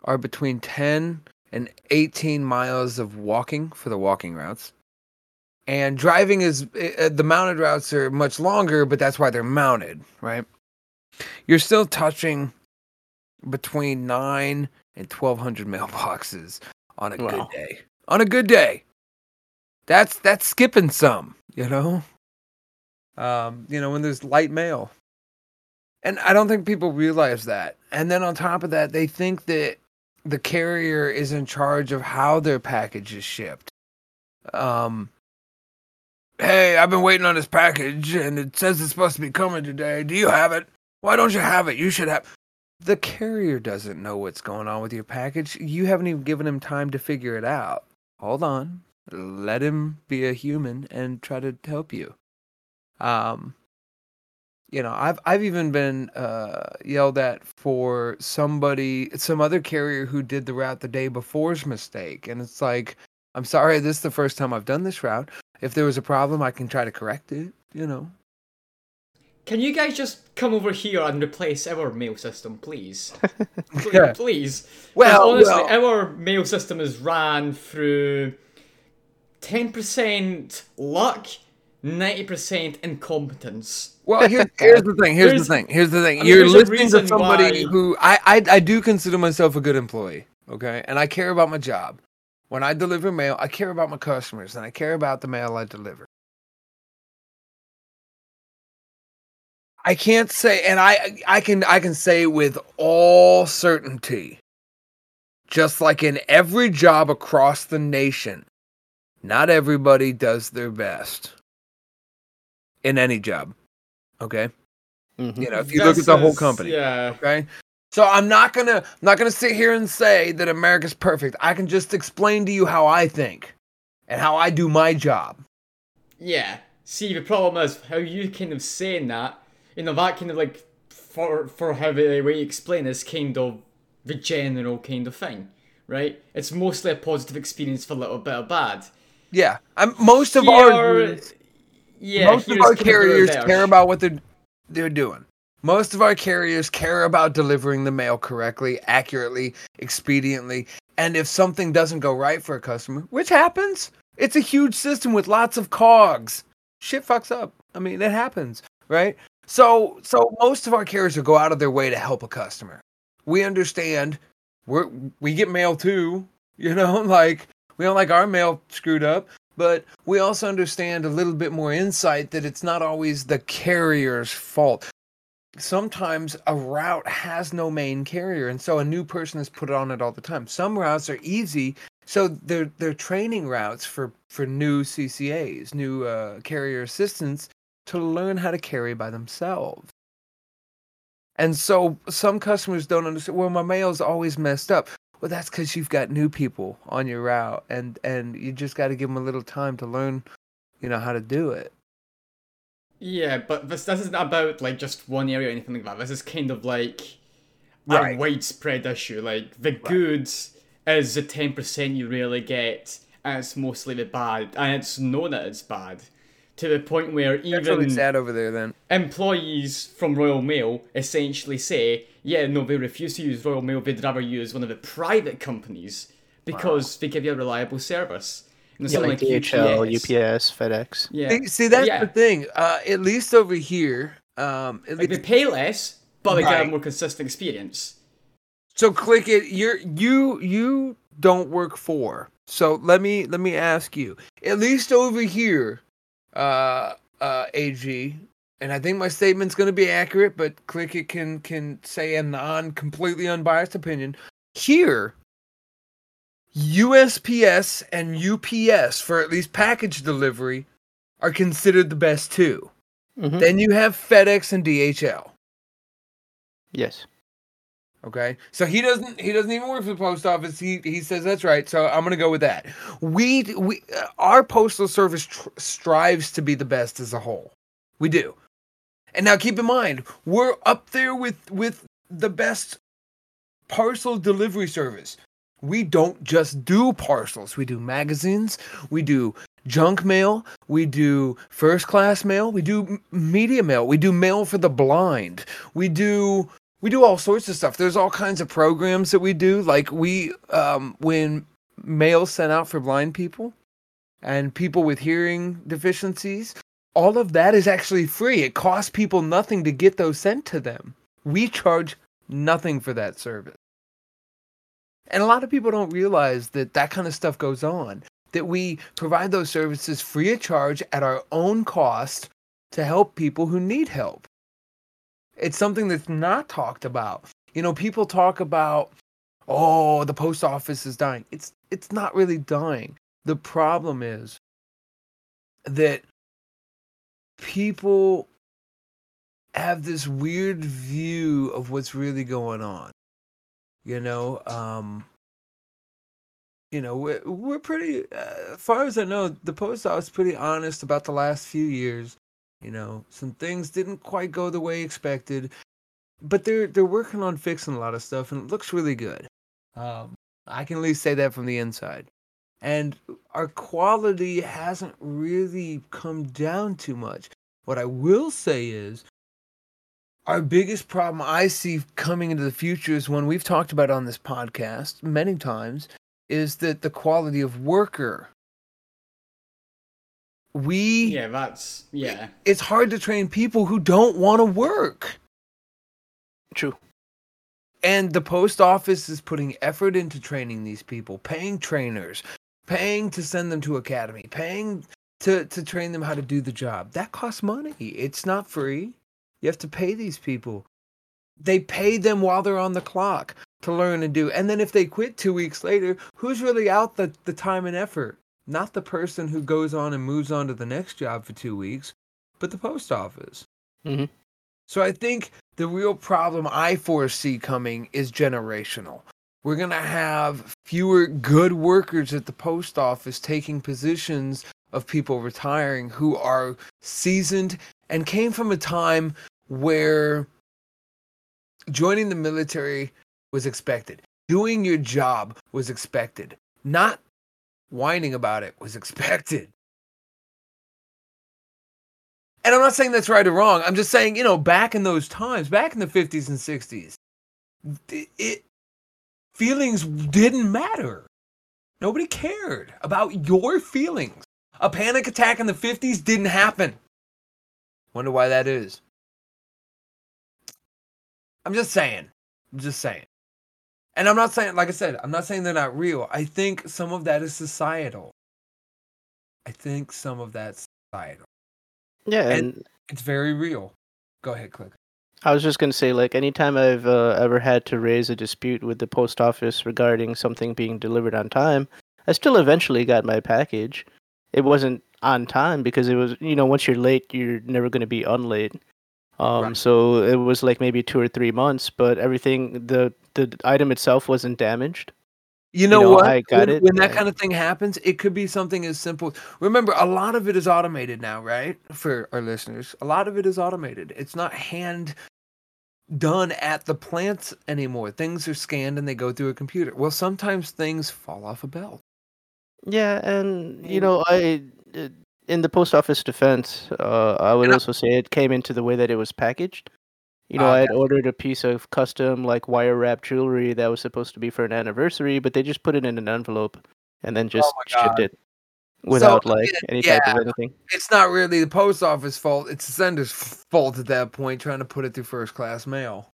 are between 10 and 18 miles of walking for the walking routes. And driving is uh, the mounted routes are much longer, but that's why they're mounted, right? You're still touching between 9 and 1200 mailboxes on a Wow. good day. On a good day. That's that's skipping some, you know? Um, you know, when there's light mail. And I don't think people realize that. And then on top of that, they think that the carrier is in charge of how their package is shipped. Um, hey, I've been waiting on this package and it says it's supposed to be coming today. Do you have it? Why don't you have it? You should have. The carrier doesn't know what's going on with your package. You haven't even given him time to figure it out. Hold on. Let him be a human and try to help you. Um, you know, I've I've even been uh, yelled at for somebody, some other carrier who did the route the day before's mistake, and it's like, I'm sorry, this is the first time I've done this route. If there was a problem, I can try to correct it. You know. Can you guys just come over here and replace our mail system, please? Please, Yeah. please. 'Cause Well, honestly, well- our mail system is ran through ten percent luck, ninety percent incompetence. Well, here's, here's the thing. Here's the thing. Here's the thing. I mean, You're listening to somebody why- who I, I I do consider myself a good employee. Okay, and I care about my job. When I deliver mail, I care about my customers and I care about the mail I deliver. I can't say, and I I can I can say with all certainty, just like in every job across the nation, not everybody does their best in any job. Okay. Mhm. You know, if you look at the whole company. Yeah. Okay. So I'm not gonna I'm not gonna sit here and say that America's perfect. I can just explain to you how I think and how I do my job. Yeah. See, the problem is how you kind of saying that. You know, that kind of like for for how the way you explain is kind of the general kind of thing, right? It's mostly a positive experience for a little bit of bad. Yeah. I'm most of our Here- yeah, most of our carriers care about what they're they're doing. Most of our carriers care about delivering the mail correctly, accurately, expediently, and if something doesn't go right for a customer, which happens, it's a huge system with lots of cogs. Shit fucks up. I mean, it happens, right? So, so most of our carriers will go out of their way to help a customer. We understand. We're we get mail too, you know, like we don't like our mail screwed up but we also understand a little bit more insight that it's not always the carrier's fault. Sometimes a route has no main carrier, and so a new person is put on it all the time. Some routes are easy, so they're they're training routes for for new CCAs, new uh, carrier assistants, to learn how to carry by themselves. And so some customers don't understand. Well, my mail's always messed up. Well, that's because you've got new people on your route, and and you just got to give them a little time to learn, you know, how to do it. Yeah, but this this isn't about like just one area or anything like that. This is kind of like Right. a widespread issue. Like the goods is the ten percent you really get, and it's mostly the bad, and it's known that it's bad, to the point where That's really even sad over there. Then employees from Royal Mail essentially say, yeah, no, they refuse to use Royal Mail. They'd rather use one of the private companies because they give you a reliable service. And Yeah, something like DHL, UPS. UPS, FedEx. Yeah. see, see, that's Yeah. the thing. Uh, at least over here, um, at Like they pay less, but they get a more consistent experience. so click it. You're you you don't work for. So let me let me ask you. At least over here, uh, uh, AG, and I think my statement's going to be accurate, but click it can can say a non completely unbiased opinion. Here, USPS and UPS for at least package delivery are considered the best two. Mhm. Then you have FedEx and DHL. Yes. Okay, so he doesn't he doesn't even work for the post office. He he says that's right. So I'm gonna go with that. We we our postal service tr- strives to be the best as a whole. We do. And now keep in mind, we're up there with with the best parcel delivery service. We don't just do parcels. We do magazines. We do junk mail. We do first class mail. We do media mail. We do mail for the blind. We do we do all sorts of stuff. There's all kinds of programs that we do. Like we um when mail sent out for blind people and people with hearing deficiencies, all of that is actually free. It costs people nothing to get those sent to them. We charge nothing for that service. And a lot of people don't realize that that kind of stuff goes on. That we provide those services free of charge at our own cost to help people who need help. It's something that's not talked about. You know, people talk about, oh, the post office is dying. It's it's not really dying. The problem is that people have this weird view of what's really going on. You know, um, you know, we're, we're pretty, uh, as far as I know, the post office pretty honest about the last few years. You know, some things didn't quite go the way expected, but they're they're working on fixing a lot of stuff, and it looks really good. Um, I can at least say that from the inside. And our quality hasn't really come down too much. What I will say is, our biggest problem I see coming into the future is one we've talked about on this podcast many times is that the quality of worker. We Yeah, that's yeah. it's hard to train people who don't want to work. True. And the post office is putting effort into training these people, paying trainers, paying to send them to academy, paying to, to train them how to do the job. That costs money. It's not free. You have to pay these people. They pay them while they're on the clock to learn and do. And then if they quit two weeks later, who's really out the, the time and effort? Not the person who goes on and moves on to the next job for two weeks, but the post office. Mhm. So I think the real problem I foresee coming is generational. We're going to have fewer good workers at the post office taking positions of people retiring who are seasoned and came from a time where joining the military was expected. Doing your job was expected. Not whining about it was expected. And I'm not saying that's right or wrong. I'm just saying, you know, back in those times, back in the 50s and 60s, it, feelings didn't matter. Nobody cared about your feelings. A panic attack in the 50s didn't happen. Wonder why that is. I'm just saying. I'm just saying. And I'm not saying, like I said, I'm not saying they're not real. I think some of that is societal. I think some of that's societal. Yeah, And- and It's very real. Go ahead, click. I was just gonna say, like, anytime I've uh, ever had to raise a dispute with the post office regarding something being delivered on time, I still eventually got my package. It wasn't on time because it was, you know, once you're late, you're never gonna be unlate. Um, Right. so it was like maybe two or three months, but everything the the item itself wasn't damaged. You know, know, what? I got when, it, when that kind of thing happens, it could be something as simple. Remember, a lot of it is automated now, right? For our listeners, a lot of it is automated. It's not hand done at the plants anymore. Things are scanned and they go through a computer. Well, sometimes things fall off a belt. Yeah, and you know, I uh, in the post office defense, uh, I would And I- also say it came into the way that it was packaged. You know, Ah, I had ordered a piece of custom like wire wrap jewelry that was supposed to be for an anniversary, but they just put it in an envelope and then just Oh shipped it without So, like any type of anything. It's not really the post office fault. It's the sender's fault at that point, trying to put it through first class mail.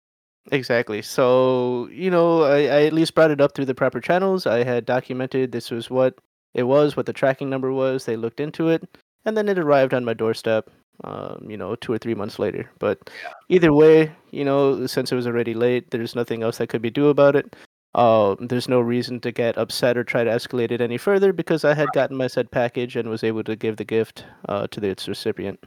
Exactly. So, you know, I, I at least brought it up through the proper channels. I had documented this was what it was, what the tracking number was. They looked into it, and then it arrived on my doorstep, um, you know, two or three months later. But either way, you know, since it was already late, there's nothing else that could be do about it. Uh, there's no reason to get upset or try to escalate it any further because I had gotten my said package and was able to give the gift uh, to its recipient.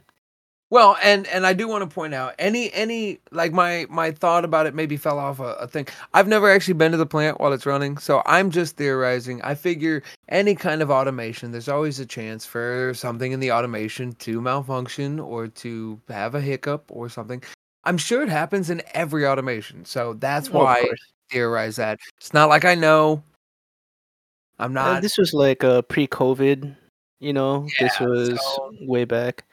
Well, and and I do want to point out any any like my my thought about it maybe fell off a, a thing. I've never actually been to the plant while it's running, so I'm just theorizing. I figure any kind of automation, there's always a chance for something in the automation to malfunction or to have a hiccup or something. I'm sure it happens in every automation, so that's why I theorize that. It's not like I know. I'm Uh, not. this was like uh, pre-COVID, you know. this was so- way back,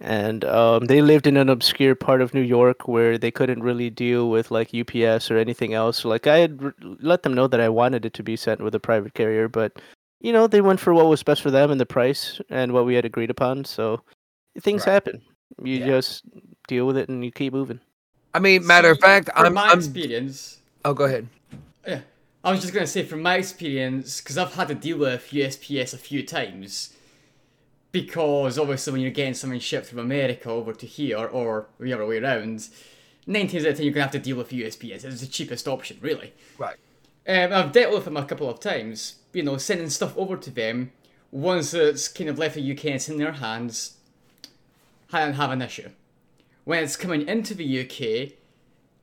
and um, they lived in an obscure part of New York where they couldn't really deal with like UPS or anything else. Like I had r- let them know that I wanted it to be sent with a private carrier, but you know they went for what was best for them and the price and what we had agreed upon. So things Right. happen. You Yeah. just deal with it and you keep moving. I mean, matter of fact, from I'm. my I'm experience. oh, go ahead. Yeah, I was just gonna say from my experience, because I've had to deal with USPS a few times. Because obviously, when you're getting something shipped from America over to here, or the other way around, nine times out of ten you're gonna have to deal with USPS. It's the cheapest option, really. Right. Um, I've dealt with them a couple of times. You know, sending stuff over to them. Once it's kind of left the UK and it's in their hands, I don't have an issue. When it's coming into the UK,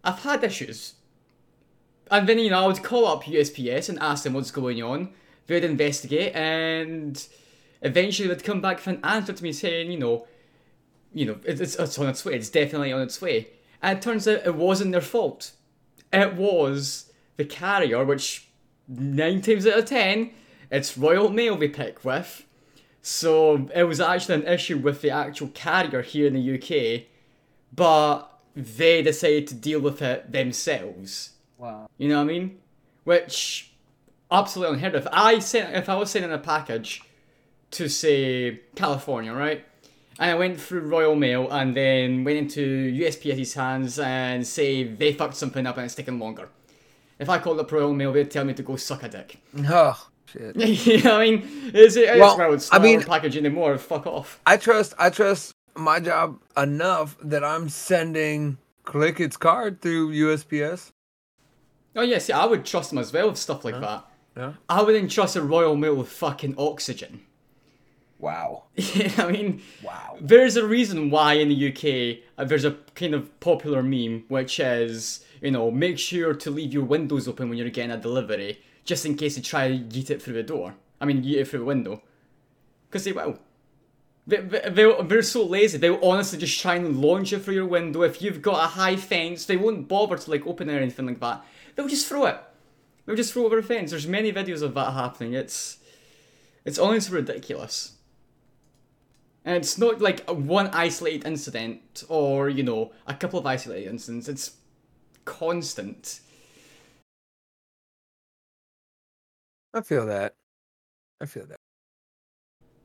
I've had issues. And then, you know, I would call up USPS and ask them what's going on. They'd investigate and eventually they'd come back with an answer to me saying, you know, you know, it's, it's, on its way, it's definitely on its way. And it turns out it wasn't their fault. It was the carrier, which nine times out of ten, it's Royal Mail they pick with. So it was actually an issue with the actual carrier here in the UK, but they decided to deal with it themselves. Wow. You know what I mean? Which absolutely unheard of. I sent if I was sending a package to say California, right? And I went through Royal Mail and then went into USPS's hands and say they fucked something up and it's taking longer. If I called up Royal Mail, they'd tell me to go suck a dick. Oh shit. you know I mean? Is it? It's Well, I would I start mean- a package anymore. Fuck off. I trust I trust my job enough that I'm sending Click It's card through USPS. Oh yeah, see, I would trust them as well with stuff like that. Yeah. I wouldn't trust a Royal Mail with fucking oxygen. Wow. I mean? Wow. There's a reason why in the UK uh, there's a kind of popular meme which is, you know, make sure to leave your windows open when you're getting a delivery, just in case they try to yeet it through the door. I mean, yeet it through the window. Because they will. They, they, they're, so lazy, they'll honestly just try and launch it through your window. If you've got a high fence, they won't bother to like open it or anything like that. They'll just throw it. They'll just throw over the fence. There's many videos of that happening. It's, it's honestly ridiculous. And it's not like one isolated incident or, you know, a couple of isolated incidents. It's constant. I feel that. I feel that.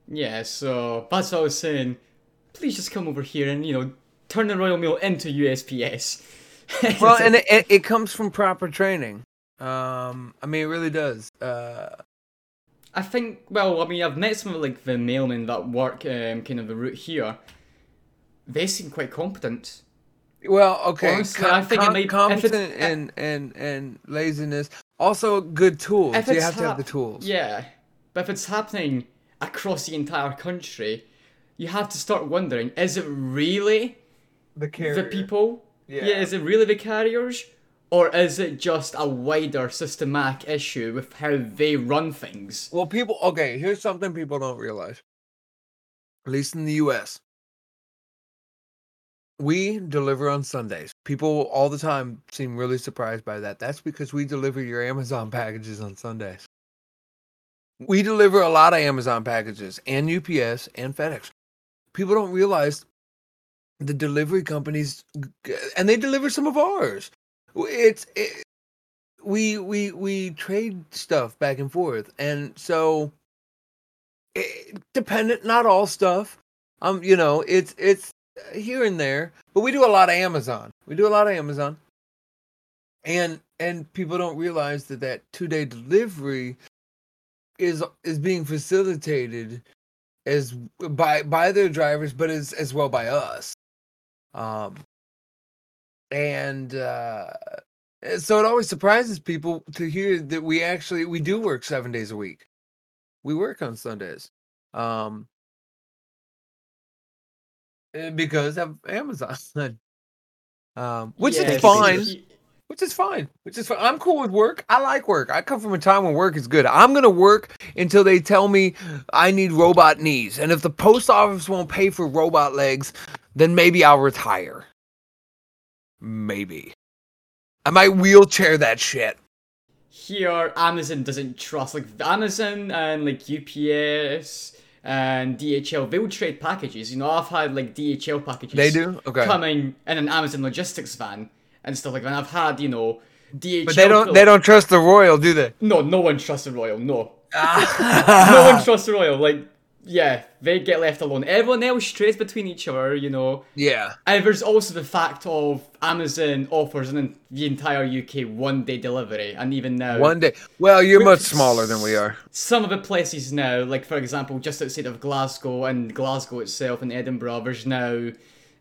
Yeah, so that's what I was saying. Please just come over here and, you know, turn the Royal Mail into USPS. Well, and it, it, it comes from proper training. Um, I mean, it really does. Uh, I think, well, I mean, I've met some of like the mailmen that work um, kind of the route here. They seem quite competent. well, okay. Honestly, I think it com- might- competent it's- and and and laziness. Also, good tools. If you have to have the tools. Yeah, but if it's happening across the entire country, you have to start wondering: Is it really the carrier. the people? Yeah. yeah, is it really the carriers? Or is it just a wider systematic issue with how they run things? Well, people. Okay, here's something people don't realize. At least in the U.S., we deliver on Sundays. People all the time seem really surprised by that. That's because we deliver your Amazon packages on Sundays. We deliver a lot of Amazon packages and UPS and FedEx. People don't realize the delivery companies, and they deliver some of ours. It's it, we we we trade stuff back and forth, and so it, dependent, not all stuff. Um, you know, it's it's here and there, but we do a lot of Amazon. We do a lot of Amazon, and and people don't realize that that two day delivery is is being facilitated as by by their drivers, but as as well by us. Um, and uh, so it always surprises people to hear that we actually we do work seven days a week. We work on Sundays, um, eh, because of Amazon, um, which Yeah, is fine. Which is fine. Which is fine. I'm cool with work. I like work. I come from a time when work is good. I'm gonna work until they tell me I need robot knees, and if the post office won't pay for robot legs, then maybe I'll retire. Maybe. I might wheelchair that shit. here Amazon doesn't trust like Amazon and like UPS and DHL they'll trade packages. You know, I've had like DHL packages They do? Okay. coming in an Amazon logistics van and stuff like that. And I've had, you know, DHL But they don't they don't trust the royal, do they? No, no one trusts the Royal, no. Ah. no one trusts the Royal, like yeah, they get left alone. Everyone else trades between each other, you know. Yeah. And there's also the fact of Amazon offers an, the entire UK one day delivery, and even now One day. Well, you're much smaller than we are. some of the places now, like for example, just outside of Glasgow and Glasgow itself and Edinburgh, there's now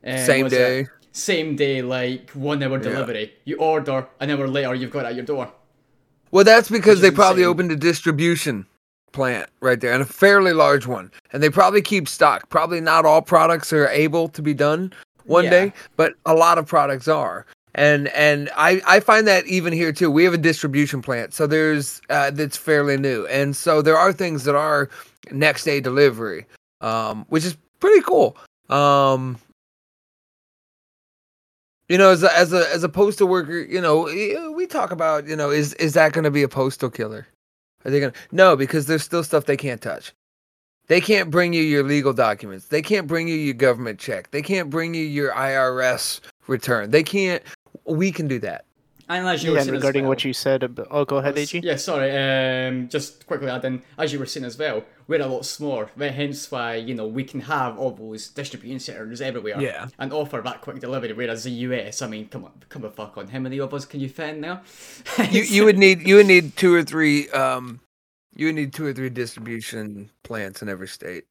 uh, Same what's it? day. same day, like one hour delivery. You order, an hour later, you've got it at your door. Well, that's because they is probably insane. opened a distribution plant right there and a fairly large one. And they probably keep stock. Probably not all products are able to be done one Yeah. day, but a lot of products are. And and I, I find that even here too. We have a distribution plant, so there's uh, that's fairly new, and so there are things that are next day delivery, um, which is pretty cool. Um, you know, as a, as a as a postal worker, you know, we talk about, you know, is is that going to be a postal killer? Are they to No, because there's still stuff they can't touch. They can't bring you your legal documents. They can't bring you your government check. They can't bring you your IRS return. They can't we can do that. And as you Yeah, were and saying regarding well- what you said about, oh, go ahead, AG. Yeah, sorry. Um, just quickly add in, as you were saying as well, we're a lot smaller. But hence why you know we can have all those distribution centers everywhere. Yeah. And offer that quick delivery. Whereas the US, I mean, come on, come the fuck on. How many of us can you fit in there? You you would need you would need two or three um you would need two or three distribution plants in every state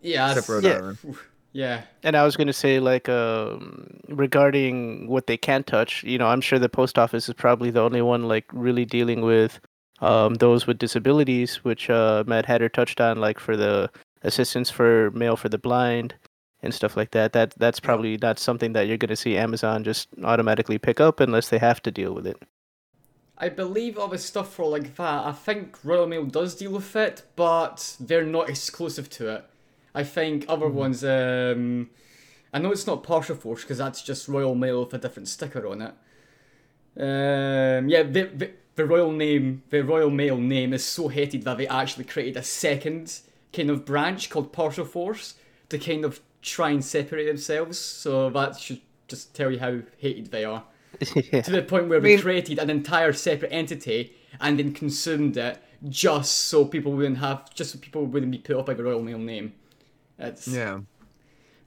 yeah, except for that's- Rhode Yeah. Island. Yeah. And I was going to say, like, um, regarding what they can't touch, you know, I'm sure the post office is probably the only one, like, really dealing with um, those with disabilities, which uh, Matt Hatter touched on, like, for the assistance for mail for the blind and stuff like that. That That's probably not something that you're going to see Amazon just automatically pick up unless they have to deal with it. I believe all the stuff for like that. I think Royal Mail does deal with it, but they're not exclusive to it. I think other ones. Um, I know it's not Parcelforce because that's just Royal Mail with a different sticker on it. Um, yeah, the, the the Royal name, the Royal Mail name is so hated that they actually created a second kind of branch called Parcelforce to kind of try and separate themselves. So that should just tell you how hated they are yeah. to the point where mean- we created an entire separate entity and then consumed it just so people wouldn't have just so people wouldn't be put off by the Royal Mail name. It's, Yeah.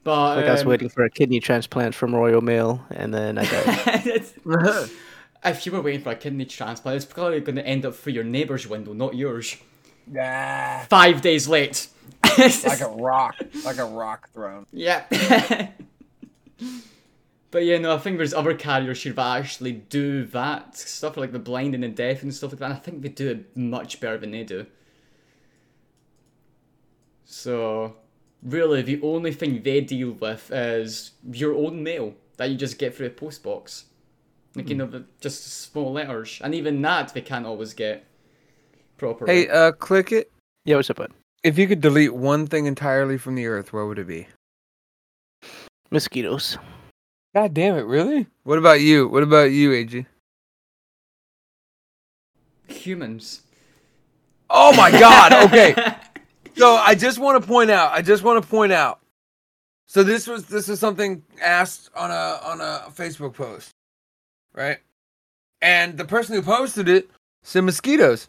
but Like I was um, waiting for a kidney transplant from Royal Mail, and then I got it's- if you were waiting for a kidney transplant, it's probably going to end up through your neighbour's window, not yours. Yeah. Five days late. Like a rock. Like a rock thrown. Yeah. but yeah, no, I think there's other carriers here that actually do that stuff like the blind and the deaf and stuff like that. I think they do it much better than they do. So, really the only thing they deal with is your own mail that you just get through a post box. Like, you know, the, just small letters. And even that they can't always get properly. Hey, uh, click it. Yeah, what's up, bud? If you could delete one thing entirely from the earth, what would it be? Mosquitoes. God damn it, really? What about you? What about you, AG? Humans. Oh my god, okay. So I just want to point out, I just want to point out. So this was this is something asked on a on a Facebook post. Right? And the person who posted it said mosquitoes.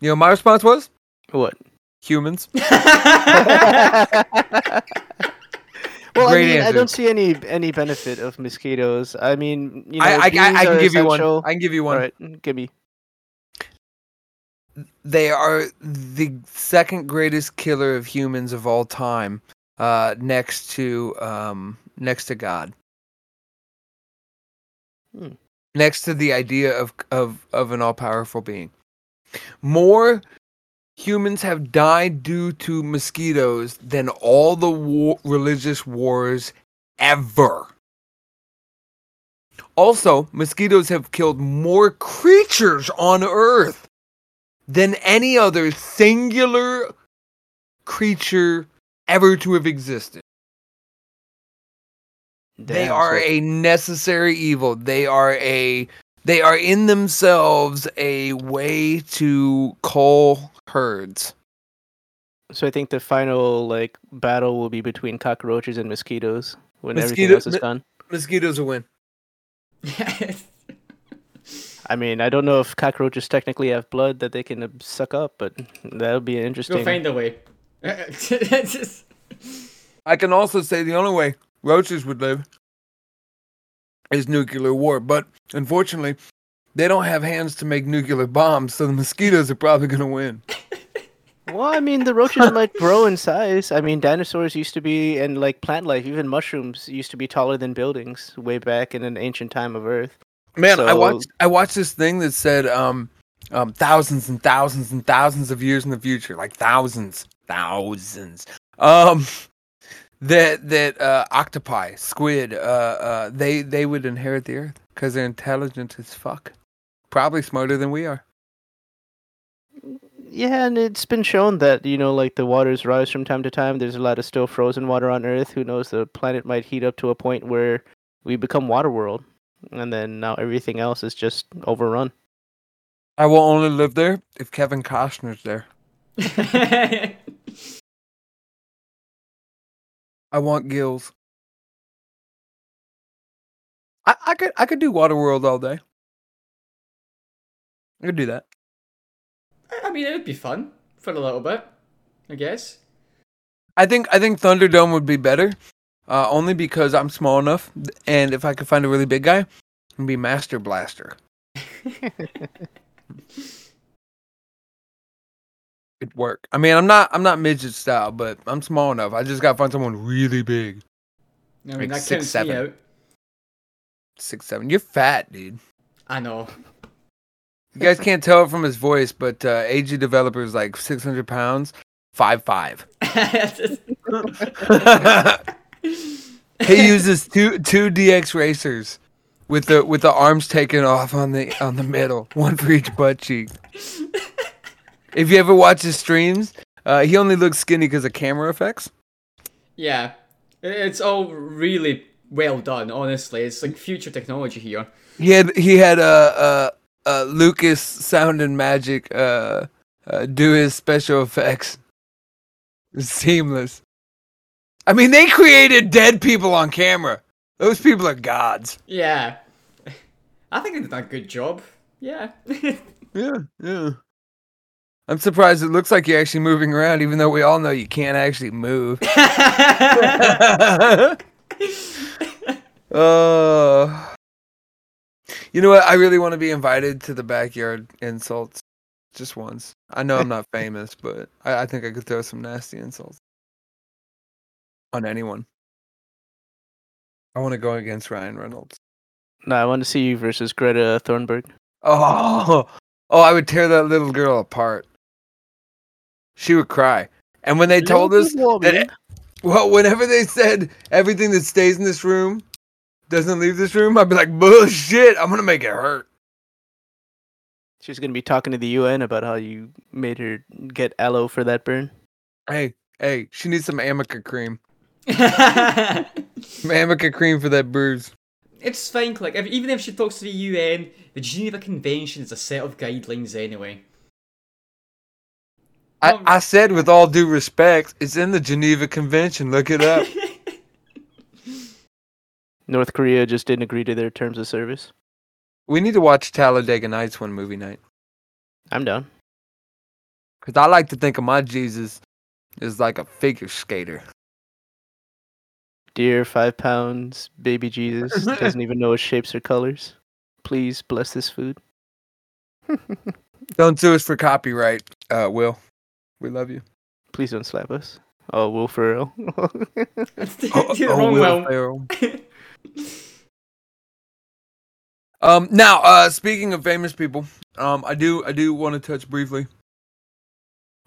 You know my response was? What? Humans. well, I Great mean, I don't see any any benefit of mosquitoes. I mean, you know, I, I, I, I can give you one. I can give you one. All right, give me. They are the second greatest killer of humans of all time, uh, next to um, next to God. Hmm. Next to the idea of of of an all powerful being. More humans have died due to mosquitoes than all the war- religious wars ever. Also, mosquitoes have killed more creatures on Earth than any other singular creature ever to have existed. they are so- a necessary evil. They are a they are in themselves a way to cull herds. So I think the final like battle will be between cockroaches and mosquitoes when everything else is done. Mosquitoes will win. I mean, I don't know if cockroaches technically have blood that they can uh, suck up, but that would be We'll interesting. find a way. Just- I can also say the only way roaches would live is nuclear war, but unfortunately, they don't have hands to make nuclear bombs, so the mosquitoes are probably going to win. Well, I mean, the roaches might grow in size. I mean, dinosaurs used to be, and like plant life, even mushrooms used to be taller than buildings way back in an ancient time of Earth. Man, I watched I watched this thing that said um um thousands and thousands and thousands of years in the future, like thousands, thousands. Um that that uh octopi, squid, uh uh they they would inherit the earth cuz they're intelligent as fuck. Probably smarter than we are. Yeah, and it's been shown that you know, like the waters rise from time to time. There's a lot of still frozen water on Earth. Who knows? The planet might heat up to a point where we become water world, and then now everything else is just overrun. I will only live there if Kevin Costner's there. I want gills. I, I could I could do Waterworld all day. I could do that. I mean, it would be fun for a little bit, I guess. I think I think Thunderdome would be better, uh, only because I'm small enough, and if I could find a really big guy, it'd be Master Blaster. It'd work. I mean, I'm not I'm not midget style, but I'm small enough. I just gotta find someone really big, I mean, Like that six, seven. out. six seven. You're fat, dude. I know. You guys can't tell it from his voice, but uh, AG developer is like 600 pounds, five five. he uses two two DX racers with the with the arms taken off on the on the middle, one for each butt cheek. If you ever watch his streams, uh, he only looks skinny because of camera effects. yeah, it's all really well done. Honestly, it's like future technology here. He had he had uh, uh, uh, Lucas Sound and Magic uh, uh, do his special effects. Seamless. I mean, they created dead people on camera. Those people are gods. Yeah, I think they did a good job. Yeah. Yeah, yeah. I'm surprised it looks like you're actually moving around, even though we all know you can't actually move. uh, you know what? I really want to be invited to the backyard insults just once. I know I'm not famous, but I, I think I could throw some nasty insults on anyone. I want to go against Ryan Reynolds. No, I want to see you versus Greta Thunberg. Oh, oh, I would tear that little girl apart. She would cry. And when they told us that, warming. well, whenever they said everything that stays in this room doesn't leave this room, I'd be like, bullshit. I'm gonna make it hurt. She's gonna be talking to the UN about how you made her get aloe for that burn. Hey, hey, she needs some Arnica cream. it's Some Arnica cream for that bruise. It's fine, like if, even if she talks to the UN, the Geneva Convention is a set of guidelines anyway. I, Um, I said with all due respect, it's in the Geneva Convention. Look it up. North Korea just didn't agree to their terms of service. we need to watch Talladega Nights one movie night. I'm down. Cause I like to think of my Jesus as like a figure skater. Dear five pounds, baby Jesus doesn't even know his shapes or colors. Please bless this food. Don't sue us for copyright, uh, Will. We love you. Please don't slap us. Oh, Will Ferrell. You're wrong, Will. Ferrell. Um, now, uh, speaking of famous people, um, I do, I do want to touch briefly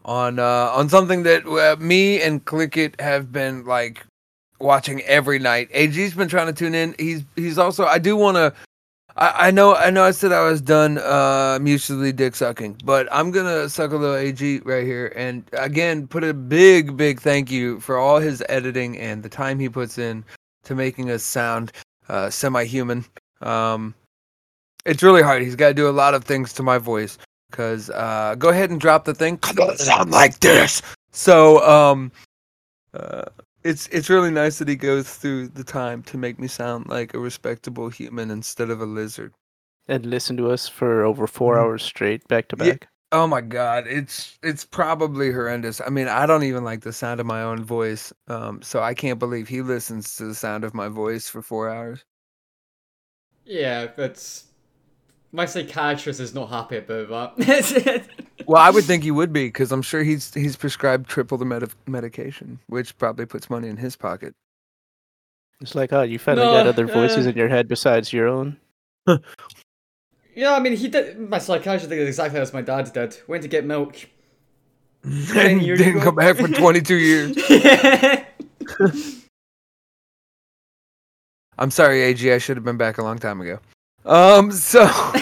on, uh, on something that uh, me and Click It have been like watching every night. AG's been trying to tune in. He's, he's also, I do want to, I, I know, I know I said I was done, uh, mutually dick sucking, but I'm gonna suck a little AG right here. And again, put a big, big thank you for all his editing and the time he puts in to making us sound, uh, semi-human. Um, it's really hard. He's got to do a lot of things to my voice. Cause uh, go ahead and drop the thing. Sound like this. So um, uh, it's it's really nice that he goes through the time to make me sound like a respectable human instead of a lizard. and listen to us for over 4 Mhm. hours straight, back to Yeah. back. Oh my god, it's it's probably horrendous. I mean, I don't even like the sound of my own voice. Um, so I can't believe he listens to the sound of my voice for four hours. Yeah, that's my psychiatrist is not happy about that. Well, I would think he would be because I'm sure he's he's prescribed triple the med- medication, which probably puts money in his pocket. It's like, oh, you finally No, got other voices uh, in your head besides your own. yeah, I mean, he did. My psychiatrist did exactly as my dad did. Went to get milk. and didn't ago. come back for 22 years. I'm sorry, AG. I should have been back a long time ago. Um, so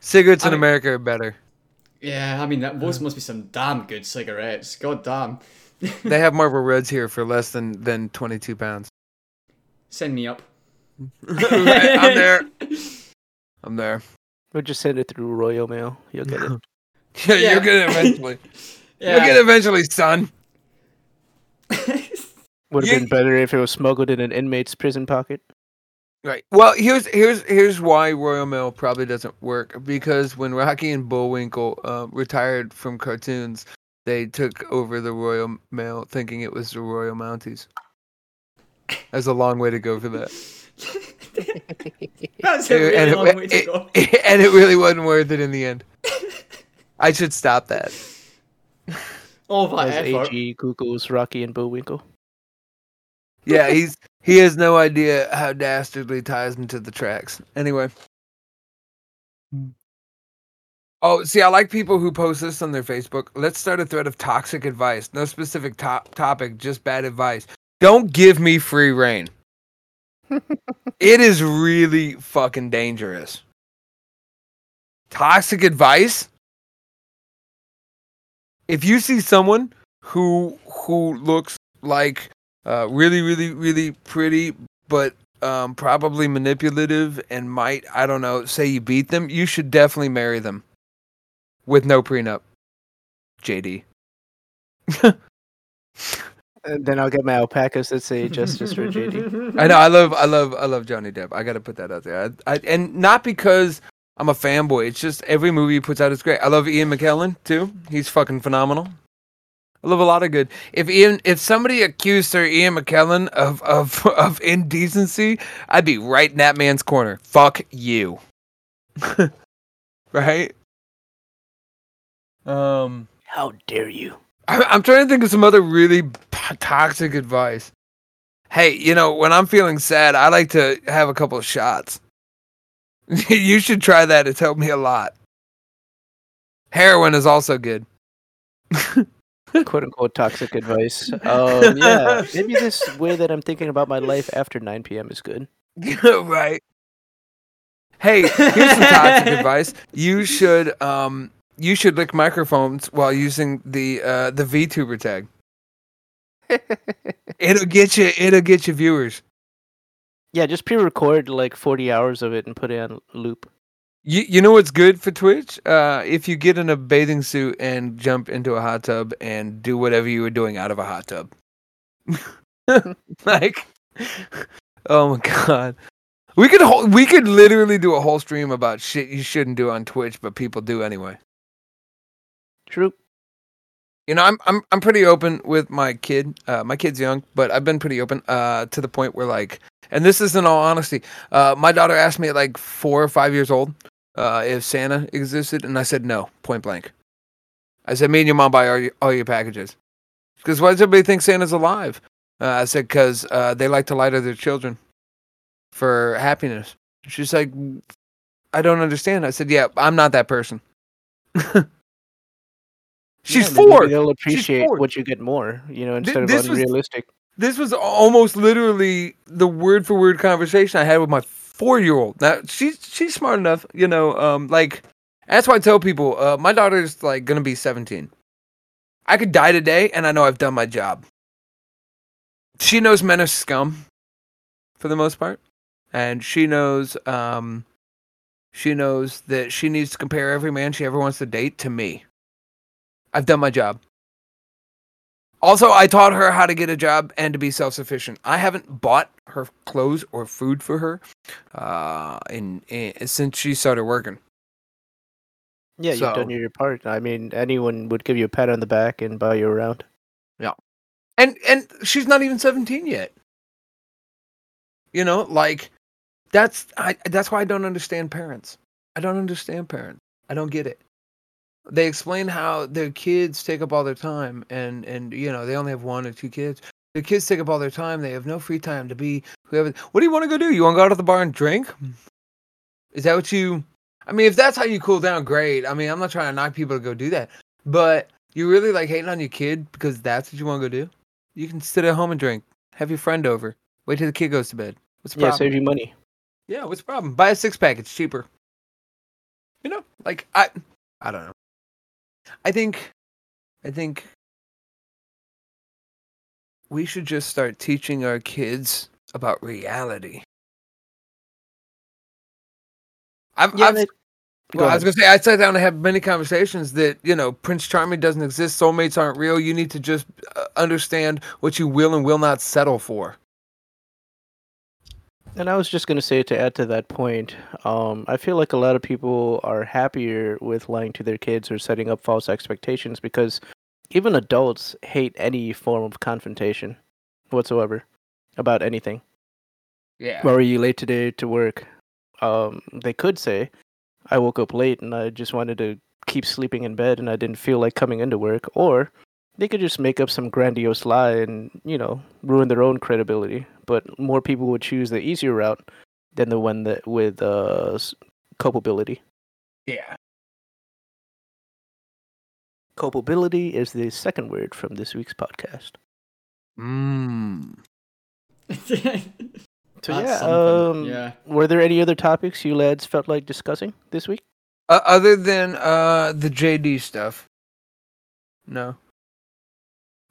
cigarettes I in mean- America are better. yeah, I mean, that, those must be some damn good cigarettes. God damn. They have Marlboro Reds here for less than than 22 pounds. Send me up. I'm there. I'm there. Or just send it through Royal Mail. You'll get it. Yeah, Yeah. you'll get it eventually. You'll get it eventually, son. Would have You- been better if it was smuggled in an inmate's prison pocket. Right. Well, here's here's here's why Royal Mail probably doesn't work because when Rocky and Bullwinkle uh, retired from cartoons, they took over the Royal Mail thinking it was the Royal Mounties. That's a long way to go for that. That's a really and, long way to go. it- and it really wasn't worth it in the end. I should stop that. All that As effort. AG Google's Rocky and Bullwinkle. Yeah, he's he has no idea how dastardly ties him to the tracks. Anyway. Oh, see, I like people who post this on their Facebook. Let's start a thread of toxic advice. No specific top topic, just bad advice. Don't give me free reign. it is really fucking dangerous. Toxic advice? If you see someone who who looks like uh, really, really, really pretty, but um, probably manipulative and might, I don't know, say you beat them, you should definitely marry them with no prenup. JD. And then I'll get my alpacas that say justice for JD. I know. I love. I love. I love Johnny Depp. I got to put that out there. I, I, and not because I'm a fanboy. It's just every movie he puts out is great. I love Ian McKellen too. He's fucking phenomenal. I love a lot of good. If Ian, if somebody accused Sir Ian McKellen of of of indecency, I'd be right in that man's corner. Fuck you. right. Um. How dare you? I- I'm trying to think of some other really p- toxic advice. Hey, you know, when I'm feeling sad, I like to have a couple of shots. you should try that. It's helped me a lot. Heroin is also good. Quote unquote toxic advice. Um, yeah, maybe this way that I'm thinking about my life after 9 p.m. is good. right. Hey, here's some toxic advice. You should um you should lick microphones while using the uh the VTuber tag. It'll get you it'll get you viewers. Yeah, just pre-record like 40 hours of it and put it on loop. You you know what's good for Twitch? Uh if you get in a bathing suit and jump into a hot tub and do whatever you were doing out of a hot tub. like Oh my god. We could whole, we could literally do a whole stream about shit you shouldn't do on Twitch, but people do anyway. True. You know, I'm I'm I'm pretty open with my kid. Uh, my kid's young, but I've been pretty open uh, to the point where like, and this is in all honesty. Uh, my daughter asked me at like four or five years old uh, if Santa existed, and I said no, point blank. I said, me and your mom buy all your, all your packages. Because why does everybody think Santa's alive? Uh, I said, because uh, they like to lie to their children for happiness. She's like, I don't understand. I said, yeah, I'm not that person. She's Yeah, four. They'll appreciate what you get more, you know, instead of this was- unrealistic. This was almost literally the word for word conversation I had with my four year old. Now she's she's smart enough, you know. Um, like that's why I tell people, uh, my daughter's like gonna be seventeen. I could die today, and I know I've done my job. She knows men are scum, for the most part, and she knows um, she knows that she needs to compare every man she ever wants to date to me. I've done my job. Also, I taught her how to get a job and to be self sufficient. I haven't bought her clothes or food for her uh, in, in since she started working. Yeah, you've done your part. I mean, anyone would give you a pat on the back and buy you around. Yeah, and and she's not even seventeen yet. You know, like that's I that's why I don't understand parents. I don't understand parents. I don't get it. They explain how their kids take up all their time and and you know, they only have one or two kids. Their kids take up all their time. They have no free time to be whoever. What do you want to go do? You want to go out to the bar and drink? Is that what you I mean, if that's how you cool down, great. I mean, I'm not trying to knock people to go do that. But you really like hating on your kid because that's what you want to go do? You can sit at home and drink. Have your friend over. Wait till the kid goes to bed. What's the Yeah, problem? save you money. Yeah, what's the problem? Buy a six pack. It's cheaper. You know, like I, I don't know. I think, I think we should just start teaching our kids about reality. I've, Yeah, I've they- well, I was gonna say I sat down and have many conversations that you know Prince Charming doesn't exist, soulmates aren't real. You need to just uh, understand what you will and will not settle for. And I was just going to say to add to that point, um, I feel like a lot of people are happier with lying to their kids or setting up false expectations because even adults hate any form of confrontation whatsoever about anything. Yeah. Why were you late today to work? Um, they could say, I woke up late and I just wanted to keep sleeping in bed and I didn't feel like coming into work. Or they could just make up some grandiose lie and, you know, ruin their own credibility. But more people would choose the easier route than the one that with uh, culpability. yeah. Culpability is the second word from this week's podcast. Mm. So That's yeah, something, um, yeah. were there any other topics you lads felt like discussing this week? Uh, other than uh the JD stuff, no.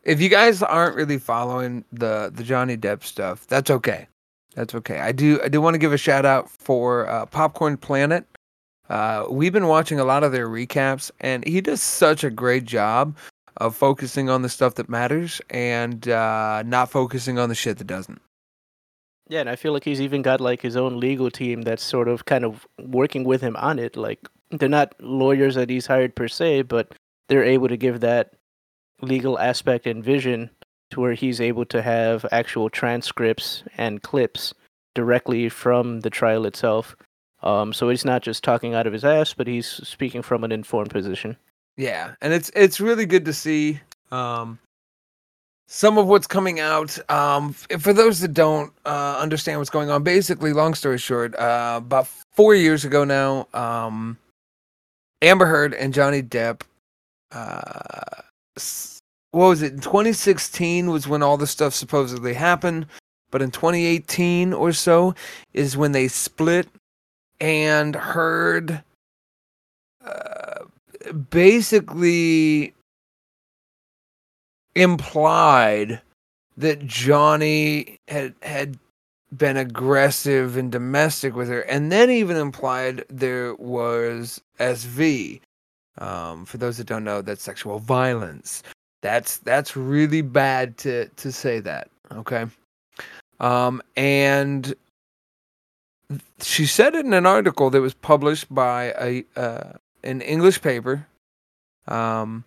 If you guys aren't really following the the Johnny Depp stuff, that's okay. That's okay. I do I do want to give a shout out for uh, Popcorn Planet. Uh, we've been watching a lot of their recaps, and he does such a great job of focusing on the stuff that matters and uh, not focusing on the shit that doesn't. Yeah, and I feel like he's even got like his own legal team that's sort of kind of working with him on it. Like they're not lawyers that he's hired per se, but they're able to give that legal aspect and vision to where he's able to have actual transcripts and clips directly from the trial itself. Um, so he's not just talking out of his ass, but he's speaking from an informed position. Yeah, and it's it's really good to see um, some of what's coming out. Um, for those that don't uh, understand what's going on, basically, long story short, uh, about four years ago now, um, Amber Heard and Johnny Depp uh, what was it? In 2016 was when all this stuff supposedly happened, but in 2018 or so is when they split and heard uh, basically implied that Johnny had had been aggressive and domestic with her, and then even implied there was SV. Um, for those that don't know, that's sexual violence. That's that's really bad to to say that. Okay. Um, and she said it in an article that was published by a uh, an English paper, um,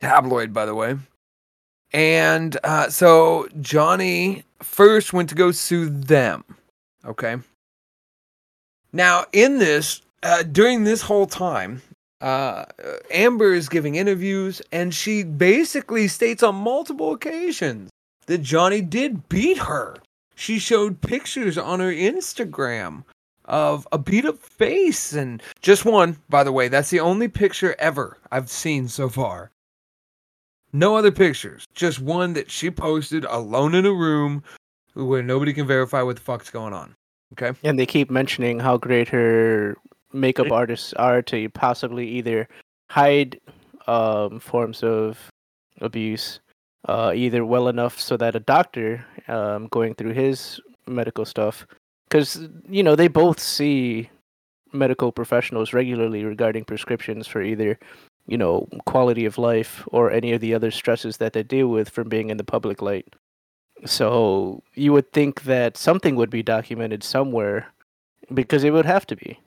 tabloid, by the way. And uh, so Johnny first went to go sue them. Okay. Now, in this, uh, during this whole time, uh, Amber is giving interviews, and she basically states on multiple occasions that Johnny did beat her. She showed pictures on her Instagram of a beat up face and just one, by the way. That's the only picture ever I've seen so far. No other pictures, just one that she posted alone in a room where nobody can verify what the fuck's going on. Okay. And they keep mentioning how great her makeup artists are to possibly either hide um, forms of abuse, uh, either well enough so that a doctor um, going through his medical stuff, because you know they both see medical professionals regularly regarding prescriptions for either you know quality of life or any of the other stresses that they deal with from being in the public light. So you would think that something would be documented somewhere because it would have to be.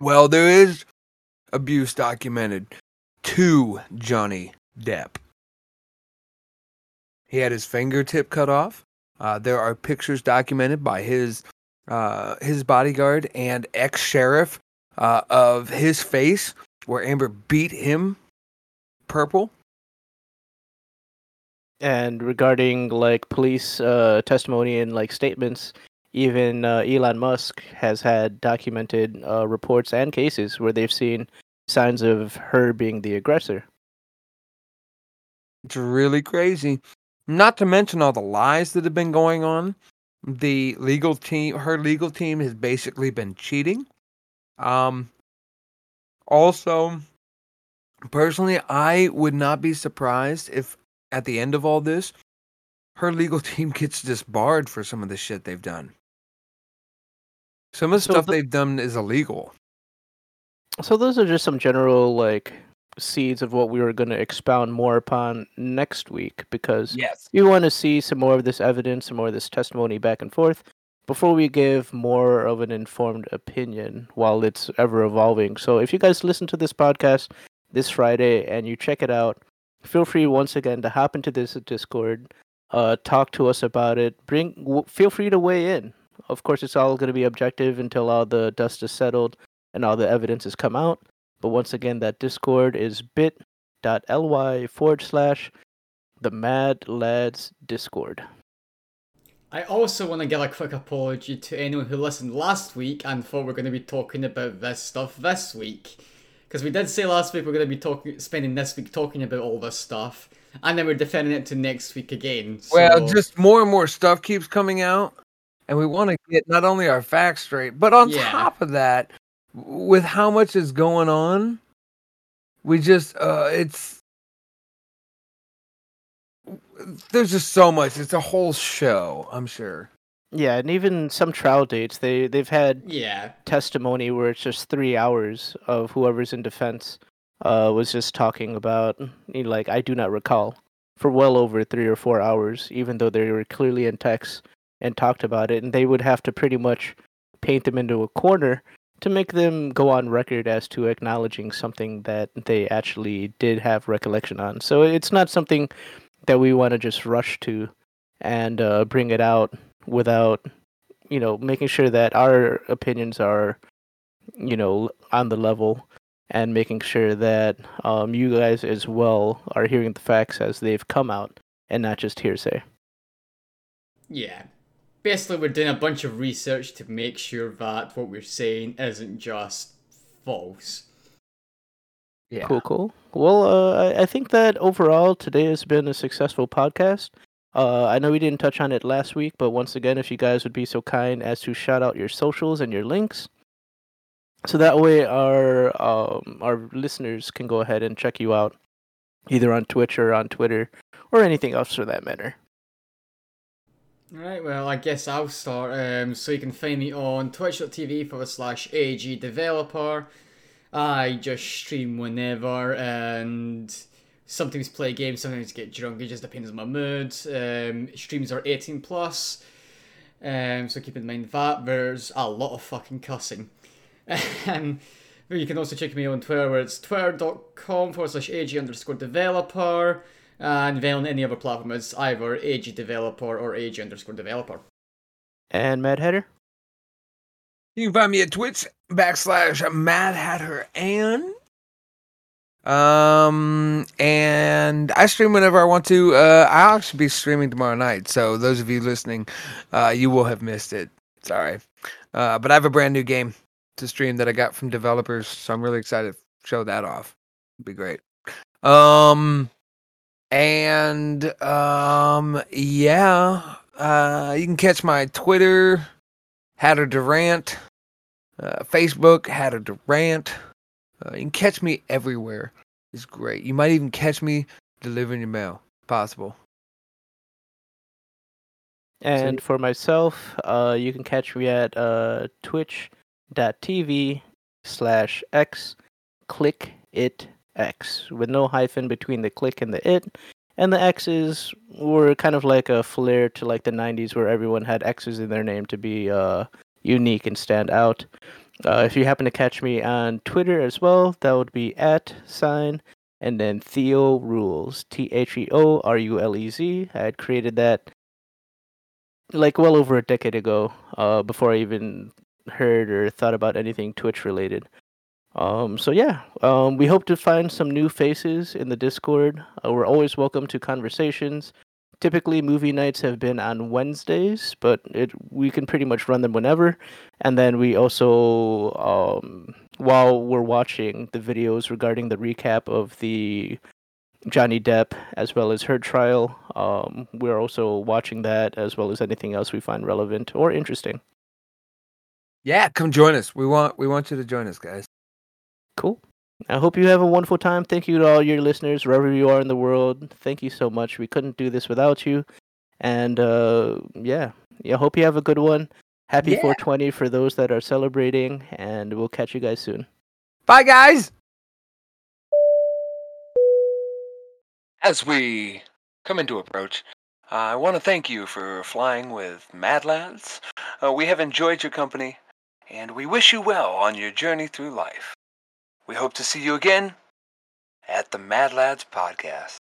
Well, there is abuse documented to Johnny Depp. He had his fingertip cut off. Uh, there are pictures documented by his uh, his bodyguard and ex sheriff uh, of his face where Amber beat him purple. And regarding like police uh, testimony and like statements, even uh, Elon Musk has had documented uh, reports and cases where they've seen signs of her being the aggressor. It's really crazy. Not to mention all the lies that have been going on. The legal team, her legal team, has basically been cheating. Um, also, personally, I would not be surprised if at the end of all this, her legal team gets disbarred for some of the shit they've done. Some of the So stuff the- they've done is illegal. So those are just some general like seeds of what we were going to expound more upon next week because Yes. we want to see some more of this evidence, some more of this testimony back and forth before we give more of an informed opinion while it's ever evolving. So if you guys listen to this podcast this Friday and you check it out, feel free once again to hop into this Discord, uh, talk to us about it. Bring, w- feel free to weigh in. Of course, it's all going to be objective until all the dust is settled and all the evidence has come out. But once again, that Discord is bit.ly forward slash the Mad Lads Discord. I also want to give a quick apology to anyone who listened last week and thought we're going to be talking about this stuff this week. Because we did say last week we're going to be talking, spending this week talking about all this stuff, and then we're defending it to next week again. So, Well, just more and more stuff keeps coming out, and we want to get not only our facts straight, but on Yeah. top of that, with how much is going on, we just uh it's there's just so much. It's a whole show, I'm sure. Yeah, and even some trial dates, they they've had yeah, testimony where it's just three hours of whoever's in defense uh, was just talking about, you know, like, I do not recall, for well over three or four hours, even though they were clearly in text and talked about it. And they would have to pretty much paint them into a corner to make them go on record as to acknowledging something that they actually did have recollection on. So it's not something that we want to just rush to and uh, bring it out without you know making sure that our opinions are you know on the level and making sure that um, you guys as well are hearing the facts as they've come out and not just hearsay yeah. Basically, we're doing a bunch of research to make sure that what we're saying isn't just false. Yeah. Cool, cool. Well, uh, I- I think that overall today has been a successful podcast. Uh, I know we didn't touch on it last week, but once again, if you guys would be so kind as to shout out your socials and your links, so that way our um, our listeners can go ahead and check you out, either on Twitch or on Twitter or anything else for that matter. Right, well, I guess I'll start. Um, so you can find me on twitch.tv forward slash AG developer. I just stream whenever and sometimes play games, sometimes get drunk. It just depends on my mood. Um, streams are 18 plus. Um, so keep in mind that there's a lot of fucking cussing. Um, but you can also check me on Twitter where it's twitter.com forward slash AG underscore developer. And then on any other platform, it's either AG developer or AG underscore developer. And Mad Hatter. You can find me at Twitch backslash Mad Hatter and um and I stream whenever I want to. Uh I'll actually be streaming tomorrow night. So those of you listening, uh you will have missed it. Sorry. Uh but I have a brand new game to stream that I got from developers, so I'm really excited to show that off. It'd be great. Um and um yeah, uh you can catch my Twitter Hatter Durant uh, Facebook, Hatter Durant. Uh, you can catch me everywhere. It's great. You might even catch me delivering your mail. Possible. And for myself, uh, you can catch me at uh, twitch.tv slash x click it x with no hyphen between the click and the it. And the X's were kind of like a flair to like the 90s where everyone had X's in their name to be uh, unique and stand out. Uh, if you happen to catch me on Twitter as well, that would be at sign and then Theo Rules. T H E O R U L E Z. I had created that like well over a decade ago, uh, before I even heard or thought about anything Twitch related. Um, so yeah, um, we hope to find some new faces in the Discord. Uh, we're always welcome to conversations. Typically, movie nights have been on Wednesdays, but it we can pretty much run them whenever. And then we also, um, while we're watching the videos regarding the recap of the Johnny Depp as well as her trial, um, we're also watching that as well as anything else we find relevant or interesting. Yeah, come join us. We want we want you to join us, guys. Cool. I hope you have a wonderful time. Thank you to all your listeners, wherever you are in the world. Thank you so much. We couldn't do this without you. And uh, yeah, yeah. Hope you have a good one. Happy Yeah. 420 for those that are celebrating, and we'll catch you guys soon. Bye, guys. As we come into approach, I want to thank you for flying with Mad Lads. Uh, we have enjoyed your company, and we wish you well on your journey through life. We hope to see you again at the Mad Lads Podcast.